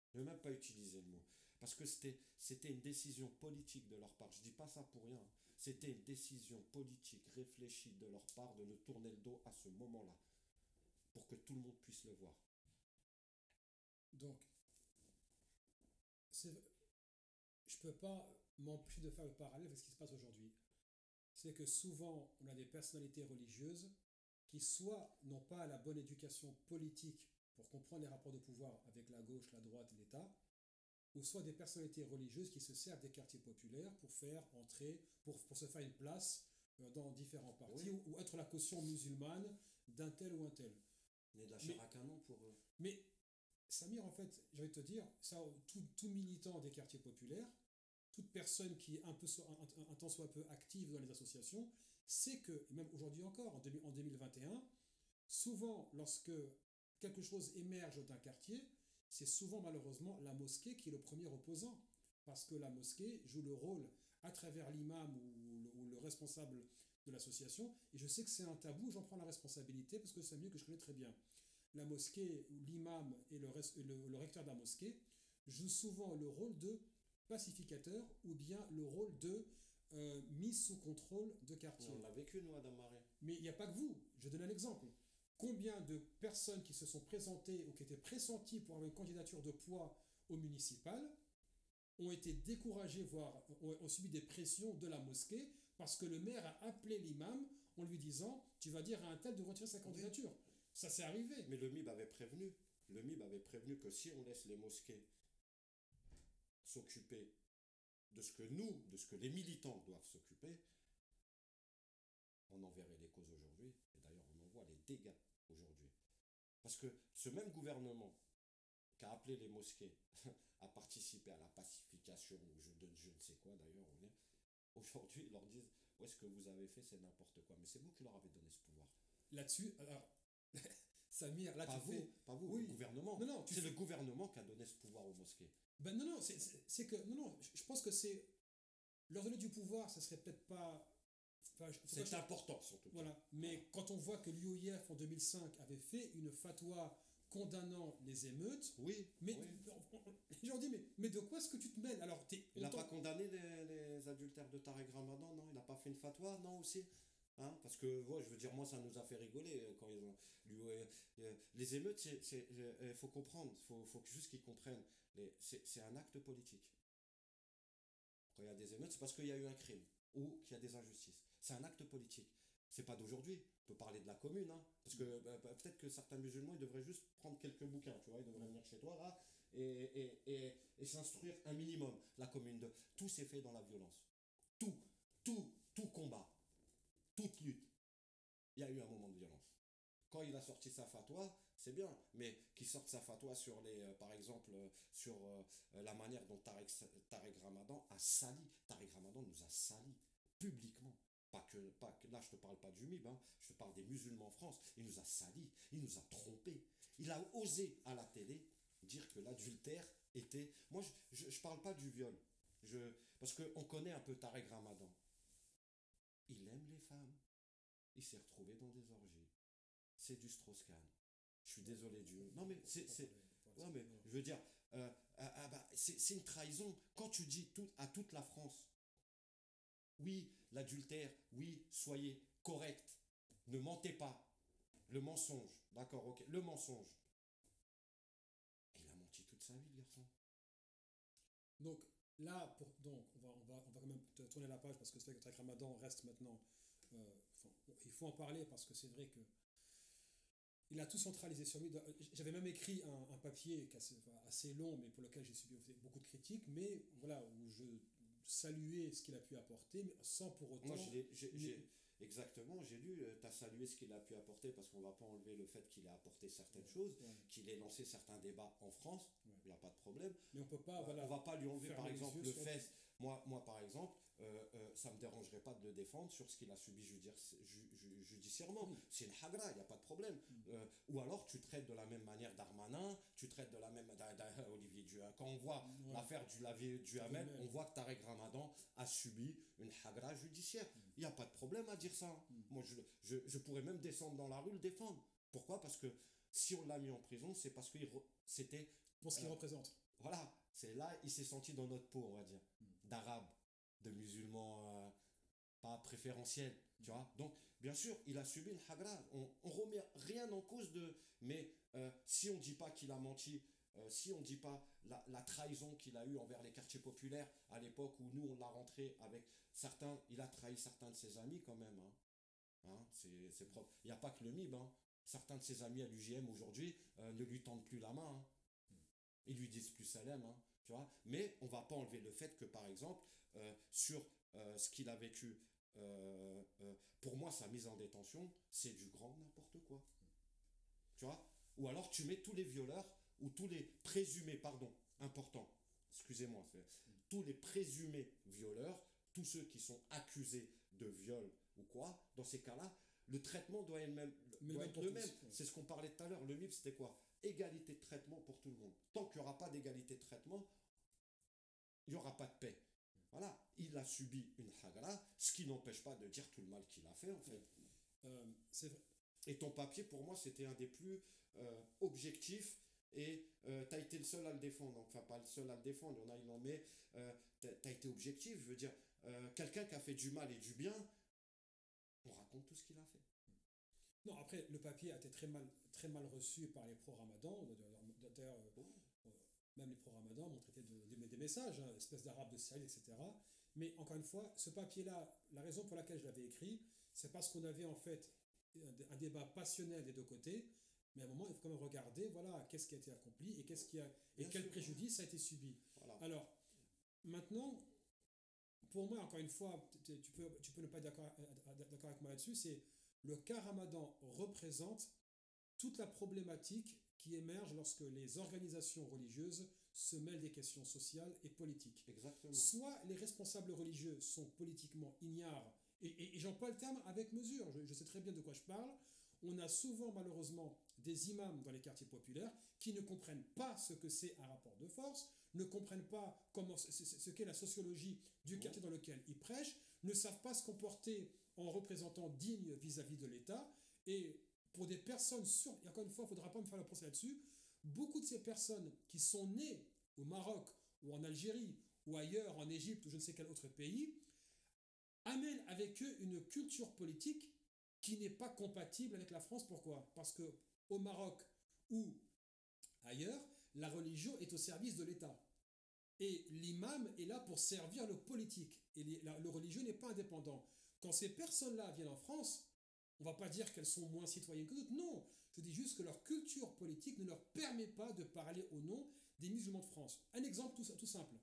Je ne vais même pas utiliser le mot. Parce que c'était, une décision politique de leur part. Je ne dis pas ça pour rien. C'était une décision politique réfléchie de leur part de nous tourner le dos à ce moment-là. Pour que tout le monde puisse le voir. Donc, je ne peux pas m'empêcher de faire le parallèle avec ce qui se passe aujourd'hui. C'est que souvent, on a des personnalités religieuses qui soit n'ont pas la bonne éducation politique pour comprendre les rapports de pouvoir avec la gauche, la droite et l'État, ou soit des personnalités religieuses qui se servent des quartiers populaires pour faire entrer, pour, pour se faire une place euh, dans différents partis Oui. ou, ou être la caution musulmane d'un tel ou un tel. Né de la Mais- chair à canon pour eux. Mais Samir, en fait, envie de te dire, ça, tout, tout militant des quartiers populaires, toute personne qui est un, peu, un, un- un tant soit peu active dans les associations, sait que, et même aujourd'hui encore, en, 2000 en 2021, souvent, lorsque quelque chose émerge d'un quartier, c'est souvent malheureusement la mosquée qui est le premier opposant. Parce que la mosquée joue le rôle à travers l'imam ou, le- ou le responsable de l'association. Et je sais que c'est un tabou, j'en prends la responsabilité parce que c'est mieux que je connais très bien la mosquée, ou l'imam et le, le- le recteur de la mosquée jouent souvent le rôle de pacificateur ou bien le rôle de euh, mise sous contrôle de quartier. On l'a vécu, nous. Mais il n'y a pas que vous. Je donne un exemple. Combien de personnes qui se sont présentées ou qui étaient pressenties pour avoir une candidature de poids au municipal ont été découragées, voire ont, subi des pressions de la mosquée parce que le maire a appelé l'imam en lui disant Tu vas dire à un tel de retirer sa candidature. Ça s'est arrivé. Mais le MIB avait prévenu. Le MIB avait prévenu que si on laisse les mosquées s'occuper de ce que nous, de ce que les militants doivent s'occuper, on en verrait les causes aujourd'hui. Et d'ailleurs, on en voit les dégâts aujourd'hui. Parce que ce même gouvernement qui a appelé les mosquées à participer à la pacification, ou je ne sais quoi d'ailleurs, on est- aujourd'hui, ils leur disent Ouais, ce que vous avez fait, c'est n'importe quoi. Mais c'est vous qui leur avez donné ce pouvoir. Là-dessus, alors, Samir, là pas tu vous, fais. pas vous, Oui. le gouvernement. Non, non, tu c'est fais- le gouvernement qui a donné ce pouvoir aux mosquées. Ben non, non, c'est- c'est c'est que. Non, non, je je pense que c'est. Leur donner du pouvoir, ça serait peut-être pas. Enfin, C'est je- important surtout. Voilà. Mais quand on voit que l'UOIF en 2005 avait fait une fatwa condamnant les émeutes, Oui, mais oui. les gens disent mais, mais de quoi est-ce que tu te mêles? Alors, Il n'a pas condamné les, les adultères de Tarek Ramadan, non? Il n'a pas fait une fatwa, non aussi? Hein? Parce que, ouais, je veux dire, moi, ça nous a fait rigoler euh, quand ils ont. lui, euh, les émeutes, il faut comprendre, il faut, faut juste qu'ils comprennent. C'est c'est un acte politique. Quand il y a des émeutes, c'est parce qu'il y a eu un crime ou qu'il y a des injustices. C'est un acte politique. C'est pas d'aujourd'hui. On peut parler de la commune, hein, parce que bah, bah, peut-être que certains musulmans, ils devraient juste prendre quelques bouquins, tu vois, ils devraient venir chez toi là et, et, et, et s'instruire un minimum. La commune de tout s'est fait dans la violence. Tout, tout, tout combat, toute lutte. Il y a eu un moment de violence. Quand il a sorti sa fatwa, c'est bien, mais qu'il sorte sa fatwa sur les, euh, par exemple, euh, sur euh, la manière dont Tarek, Tarek Ramadan a sali. Tarek Ramadan nous a sali publiquement. Pas que, pas là, je te parle pas du MIB, hein, je te parle des musulmans en France. Il nous a sali, il nous a trompés. Il a osé à la télé dire que l'adultère était. Moi, je, je parle pas du viol, je, parce qu'on connaît un peu Tarek Ramadan. Il aime les femmes. Il s'est retrouvé dans des orgies. C'est du Strauss-Kahn. Je suis désolé du. Non mais c'est, non mais je veux dire, euh, ah, ah, bah, c'est, c'est une trahison. Quand tu dis tout, à toute la France, oui, l'adultère, oui, soyez correct, ne mentez pas. Le mensonge, d'accord, ok, le mensonge. Il a menti toute sa vie, le garçon. Donc là, pour, donc, on, va, quand même tourner la page parce que c'est vrai que Tarek Ramadan reste maintenant. euh, il faut en parler parce que c'est vrai que il a tout centralisé sur lui. J'avais même écrit un, papier assez, assez long, mais pour lequel j'ai subi beaucoup de critiques, mais voilà, où je saluais ce qu'il a pu apporter, mais sans pour autant. Moi, j'ai- exactement, j'ai lu, tu as salué ce qu'il a pu apporter parce qu'on ne va pas enlever le fait qu'il ait apporté certaines choses, Ouais. qu'il ait lancé certains débats en France, il Ouais. n'y a pas de problème. Mais on peut pas, voilà. on va pas lui enlever par exemple le fait. Moi, moi par exemple, euh, euh, ça me dérangerait pas de le défendre sur ce qu'il a subi judir- ju- ju- judiciairement. Oui. C'est une hagra, il n'y a pas de problème. Euh, ou alors tu traites de la même manière Darmanin, tu traites de la même d'A- Olivier Duhamel. Quand on voit l'affaire du lavier Duhamel, on voit que Tarek Ramadan a subi une hagra judiciaire. Il n'y a pas de problème à dire ça. hein. Moi, je, je, je pourrais même descendre dans la rue le défendre. Pourquoi? Parce que si on l'a mis en prison, c'est parce que c'était Pour ce qu'il représente. voilà, c'est là, il s'est senti dans notre peau, on va dire, d'arabe, de musulman euh, pas préférentiel, tu vois. Donc, bien sûr, il a subi une hagra. On, on remet rien en cause de. Mais euh, si on dit pas qu'il a menti, euh, si on dit pas la, trahison qu'il a eue envers les quartiers populaires à l'époque où nous on l'a rentré avec certains, il a trahi certains de ses amis quand même. Hein. Hein, c'est propre. Il n'y a pas que le MIB. Hein. Certains de ses amis à l'UGM aujourd'hui ne lui tendent plus la main. hein. Ils lui disent plus Salem, hein, tu vois. Mais on va pas enlever le fait que, par exemple, sur euh, ce qu'il a vécu euh, euh, pour moi, sa mise en détention, c'est du grand n'importe quoi. Tu vois? Ou alors tu mets tous les violeurs, ou tous les présumés, pardon, important, excusez-moi, tous les présumés violeurs, tous ceux qui sont accusés de viol ou quoi, dans ces cas-là, le traitement doit être le même. Mais doit le même être le. C'est ce qu'on parlait tout à l'heure. Le MIP, c'était quoi? Égalité de traitement pour tout le monde. Tant qu'il n'y aura pas d'égalité de traitement, il n'y aura pas de paix. Voilà, il a subi une hagra, ce qui n'empêche pas de dire tout le mal qu'il a fait en fait. Euh, c'est vrai. Et ton papier, pour moi, c'était un des plus euh, objectifs et tu as été le seul à le défendre. Enfin, pas le seul à le défendre, il y en a, il en met. tu as été objectif, je veux dire, euh, quelqu'un qui a fait du mal et du bien, on raconte tout ce qu'il a fait. Non, après, le papier a été très mal, très mal reçu par les pro-Ramadan. D'ailleurs, euh, euh, même les pro-Ramadan m'ont traité de, de- des messages, hein, espèce d'arabe de Saïd, etc. Mais encore une fois, ce papier-là, la raison pour laquelle je l'avais écrit, c'est parce qu'on avait en fait un, dé- un débat passionnel des deux côtés. Mais à un moment, il faut quand même regarder, voilà, qu'est-ce qui a été accompli et, qu'est-ce qui a, et Bien quel sûr, préjudice a été subi. Voilà. Alors, maintenant, pour moi, encore une fois, tu tu peux, tu peux ne pas être d'accord euh, d'accord avec moi là-dessus, c'est le cas Ramadan représente toute la problématique qui émerge lorsque les organisations religieuses se mêlent des questions sociales et politiques. Exactement. Soit les responsables religieux sont politiquement ignares, et, et- et j'emploie le terme avec mesure, je, je sais très bien de quoi je parle. On a souvent malheureusement des imams dans les quartiers populaires qui ne comprennent pas ce que c'est un rapport de force, ne comprennent pas comment ce qu'est la sociologie du quartier dans lequel ils prêchent, ne savent pas se comporter en représentant digne vis-à-vis de l'État. Et pour des personnes sur, et encore une fois, il ne faudra pas me faire le procès là-dessus, beaucoup de ces personnes qui sont nées au Maroc ou en Algérie ou ailleurs, en Égypte ou je ne sais quel autre pays, amènent avec eux une culture politique qui n'est pas compatible avec la France. Pourquoi? Parce que au Maroc ou ailleurs, la religion est au service de l'État. Et l'imam est là pour servir le politique. Et la- le religieux n'est pas indépendant. Quand ces personnes-là viennent en France, on va pas dire qu'elles sont moins citoyennes que d'autres. Non, je dis juste que leur culture politique ne leur permet pas de parler au nom des musulmans de France. Un exemple tout, simple.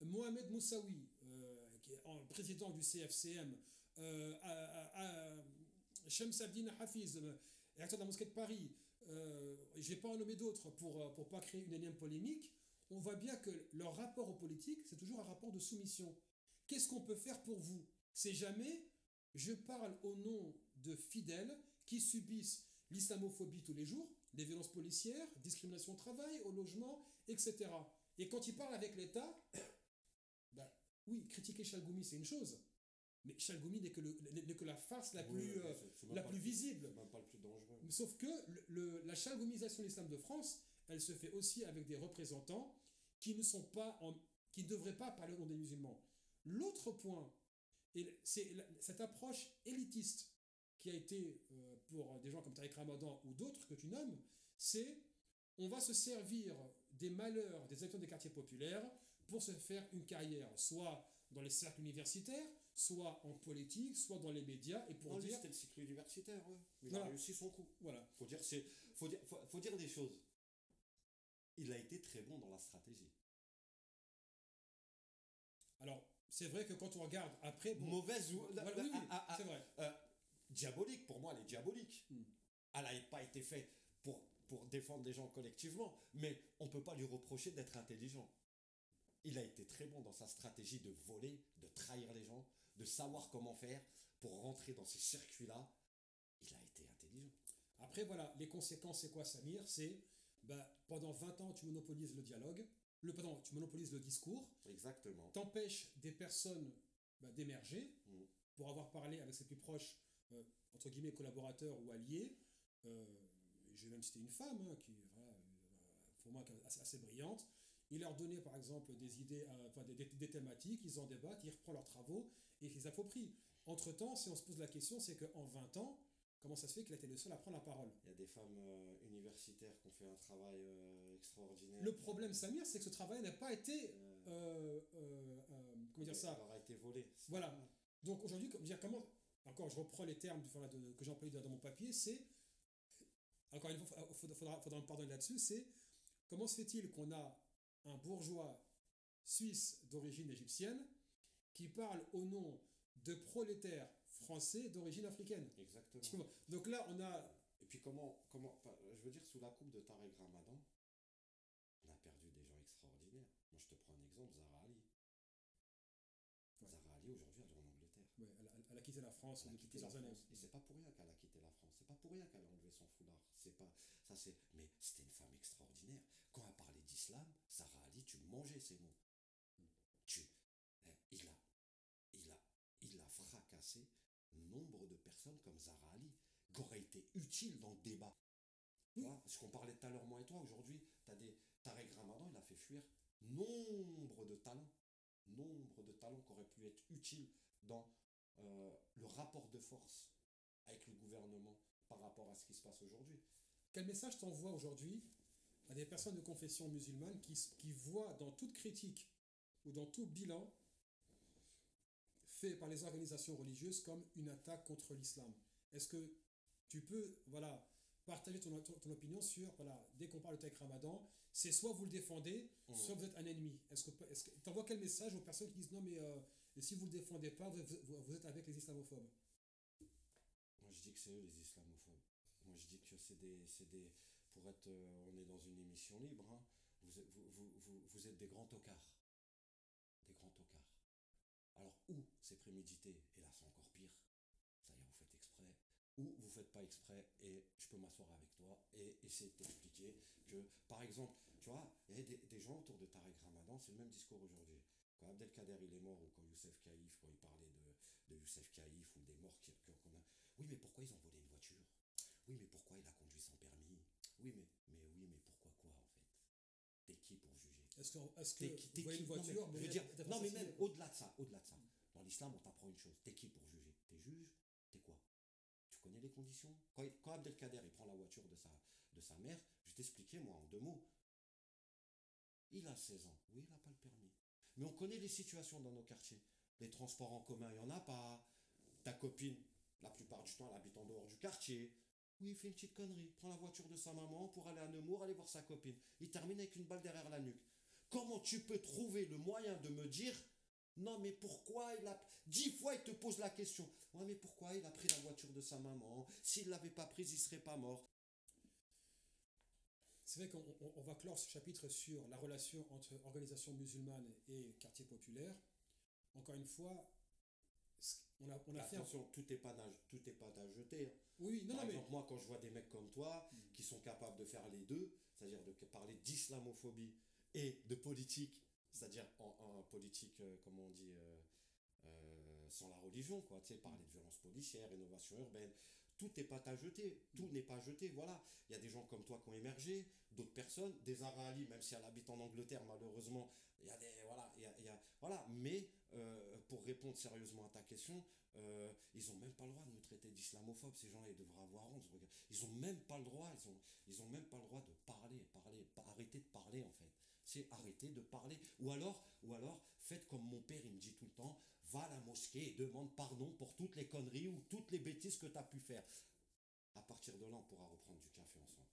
Mohamed Moussaoui, euh, qui est en- président du CFCM, euh, à- à- à- Shams Abdin Hafiz, euh, acteur de la mosquée de Paris, euh, je vais pas en nommer d'autres pour ne pour pas créer une énième polémique, on voit bien que leur rapport aux politiques, c'est toujours un rapport de soumission. Qu'est-ce qu'on peut faire pour vous? C'est jamais je parle au nom de fidèles qui subissent l'islamophobie tous les jours, les violences policières, discrimination au travail, au logement, etc. Et quand ils parlent avec l'État, ben, oui, critiquer Chalgoumi, c'est une chose. Mais Chalgoumi n'est que, la farce la Oui, plus, euh, la visible. Même pas le plus dangereux. Sauf que le- le- la chalgoumisation de l'islam de France, elle se fait aussi avec des représentants qui ne sont pas en- qui ne devraient pas parler au nom des musulmans. L'autre point, et c'est cette approche élitiste qui a été euh, pour des gens comme Tariq Ramadan ou d'autres que tu nommes, c'est on va se servir des malheurs des habitants des quartiers populaires pour se faire une carrière, soit dans les cercles universitaires, soit en politique, soit dans les médias, et pour Non, dire, c'était le cycle universitaire, ouais. Il Voilà. a réussi son coup. voilà, Faut dire, c'est, faut dire, faut, faut dire des choses. Il a été très bon dans la stratégie. Alors, c'est vrai que quand on regarde après, bon, Mauvaise ou voilà, oui, oui, ah, ah, c'est vrai. euh, diabolique pour moi, elle est diabolique. Hmm. Elle n'a pas été faite pour pour défendre des gens collectivement, mais on peut pas lui reprocher d'être intelligent. Il a été très bon dans sa stratégie de voler, de trahir les gens, de savoir comment faire pour rentrer dans ces circuits-là. Il a été intelligent. Après, voilà, les conséquences, c'est quoi, Samir? C'est bah, pendant 20 ans, tu monopolises le dialogue, le, pardon, tu monopolises le discours, Exactement. t'empêches des personnes bah, d'émerger Mm. pour avoir parlé avec ses plus proches, euh, entre guillemets, collaborateurs ou alliés. Euh, je vais même citer une femme hein, qui, voilà, euh, pour moi, assez brillante. Il leur donnait, par exemple, des idées, euh, enfin, des, des- des thématiques, ils en débattent, ils reprennent leurs travaux et ils les approprient. Entre-temps, si on se pose la question, c'est qu'en 20 ans, comment ça se fait qu'il a été le seul à prendre la parole? Il y a des femmes euh, universitaires qui ont fait un travail euh, extraordinaire. Le problème, Samir, c'est que ce travail n'a pas été. Euh, comment dire ça? a été volé. Voilà. Donc aujourd'hui, dire, comment. Encore, je reprends les termes enfin, de- que j'ai employés dans mon papier, c'est. Encore une fois, il faudra, faudra, faudra me pardonner là-dessus, c'est comment se fait-il qu'on a un bourgeois suisse d'origine égyptienne qui parle au nom de prolétaires français d'origine africaine. Exactement. Donc là, on a. Et puis comment, comment, je veux dire, sous la coupe de Tarek Ramadan, on a perdu des gens extraordinaires. Moi, je te prends un exemple, Zara Ali. Ouais. Zara Ali, aujourd'hui, elle est en Angleterre. Ouais, elle, a, elle a quitté la France Elle a quitté plusieurs années. Et c'est pas pour rien qu'elle a quitté la France. C'est pas pour rien qu'elle a enlevé son foulard. C'est pas, ça c'est, mais c'était une femme extraordinaire. Quand elle parlait d'islam, Zara Ali, tu mangeais ses mots. Tu, hein, il a, il a, il a fracassé nombre de personnes comme Zara Ali, qui auraient été utiles dans le débat. Tu Oui. vois, ce qu'on parlait tout à l'heure, moi et toi, aujourd'hui, tu as des. Tarek Ramadan, il a fait fuir nombre de talents. Nombre de talents qui auraient pu être utiles dans euh, le rapport de force avec le gouvernement par rapport à ce qui se passe aujourd'hui. Quel message t'envoie aujourd'hui à des personnes de confession musulmane qui, qui voient dans toute critique ou dans tout bilan fait par les organisations religieuses comme une attaque contre l'islam Est-ce que tu peux voilà, partager ton, ton- ton opinion sur, voilà, dès qu'on parle de Taïk Ramadan, c'est soit vous le défendez, Mhm. soit vous êtes un ennemi Est-ce que est-ce que t'envoies quel message aux personnes qui disent non mais euh, si vous le défendez pas, vous, vous- vous êtes avec les islamophobes? Moi, je dis que c'est eux les islamophobes. Moi, je dis que c'est des, c'est des. Pour être. euh, on est dans une émission libre, hein. vous, vous, vous, vous êtes des grands tocards. Alors, ou c'est prémédité, et là, c'est encore pire. C'est-à-dire, vous faites exprès. Ou vous faites pas exprès, et je peux m'asseoir avec toi et essayer de t'expliquer que, par exemple, tu vois, il y a des, gens autour de Tarek Ramadan, c'est le même discours aujourd'hui. Quand Abdelkader il est mort, ou quand Youssef Kaïf, quand il parlait de, Youssef Kaïf, ou des morts qu'on a. Oui, mais pourquoi ils ont volé une voiture? Oui, mais pourquoi il a conduit sans permis? Oui, mais, mais oui, mais pourquoi quoi en fait T'es qui pour juger Est-ce que, est-ce que T'es qui- t'es vous voyez qui une Non, mais je veux dire, non, même quoi. au-delà de ça, au-delà de ça. Dans l'islam, on t'apprend une chose. T'es qui pour juger? T'es juge? T'es quoi? Tu connais les conditions? Quand, Abdelkader il prend la voiture de sa, de sa mère, je t'expliquais moi en deux mots. Il a 16 ans. Oui, il n'a pas le permis. Mais on connaît les situations dans nos quartiers. Les transports en commun, il n'y en a pas. Ta copine, la plupart du temps, elle habite en dehors du quartier. Oui, il fait une petite connerie. Il prend la voiture de sa maman pour aller à Nemours, aller voir sa copine. Il termine avec une balle derrière la nuque. Comment tu peux trouver le moyen de me dire non, mais pourquoi il a. Dix fois, il te pose la question. Ouais, mais pourquoi il a pris la voiture de sa maman? S'il ne l'avait pas prise, il serait pas mort. C'est vrai qu'on on- on va clore ce chapitre sur la relation entre organisation musulmane et quartier populaire. Encore une fois, on a, on a fait. Attention, tout n'est pas, tout est pas à jeter. hein. Oui, non, Par non, mais... moi, quand je vois des mecs comme toi qui sont capables de faire les deux, c'est-à-dire de parler d'islamophobie et de politique, c'est-à-dire en, en politique, euh, comment on dit, euh, euh, sans la religion, quoi, tu sais, parler de violence policière, rénovation urbaine, tout n'est pas à jeter, tout n'est pas jeté, voilà. Il y a des gens comme toi qui ont émergé, d'autres personnes, des Arali, même si elle habite en Angleterre, malheureusement, il y a des, voilà, il y a, il y a- voilà, mais euh, pour répondre sérieusement à ta question, euh, ils n'ont même pas le droit de nous traiter d'islamophobes, ces gens-là, ils devraient avoir honte. Ils n'ont même pas le droit, ils ont, ils ont même pas le droit de parler, parler, arrêter de parler en fait. C'est arrêter de parler. Ou alors, ou alors, faites comme mon père, il me dit tout le temps, va à la mosquée et demande pardon pour toutes les conneries ou toutes les bêtises que tu as pu faire. À partir de là, on pourra reprendre du café ensemble.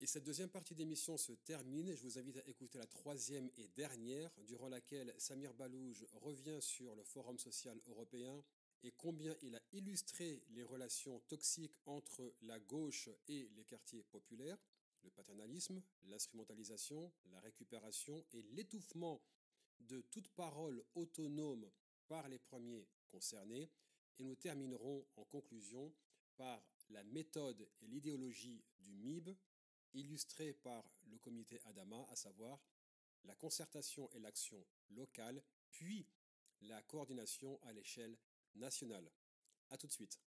Et cette deuxième partie d'émission se termine. Je vous invite à écouter la troisième et dernière, durant laquelle Samir Balouj revient sur le Forum social européen et combien il a illustré les relations toxiques entre la gauche et les quartiers populaires, le paternalisme, l'instrumentalisation, la récupération et l'étouffement de toute parole autonome par les premiers concernés. Et nous terminerons en conclusion par la méthode et l'idéologie du MIB, illustrée par le comité Adama, à savoir la concertation et l'action locale, puis la coordination à l'échelle nationale. A tout de suite.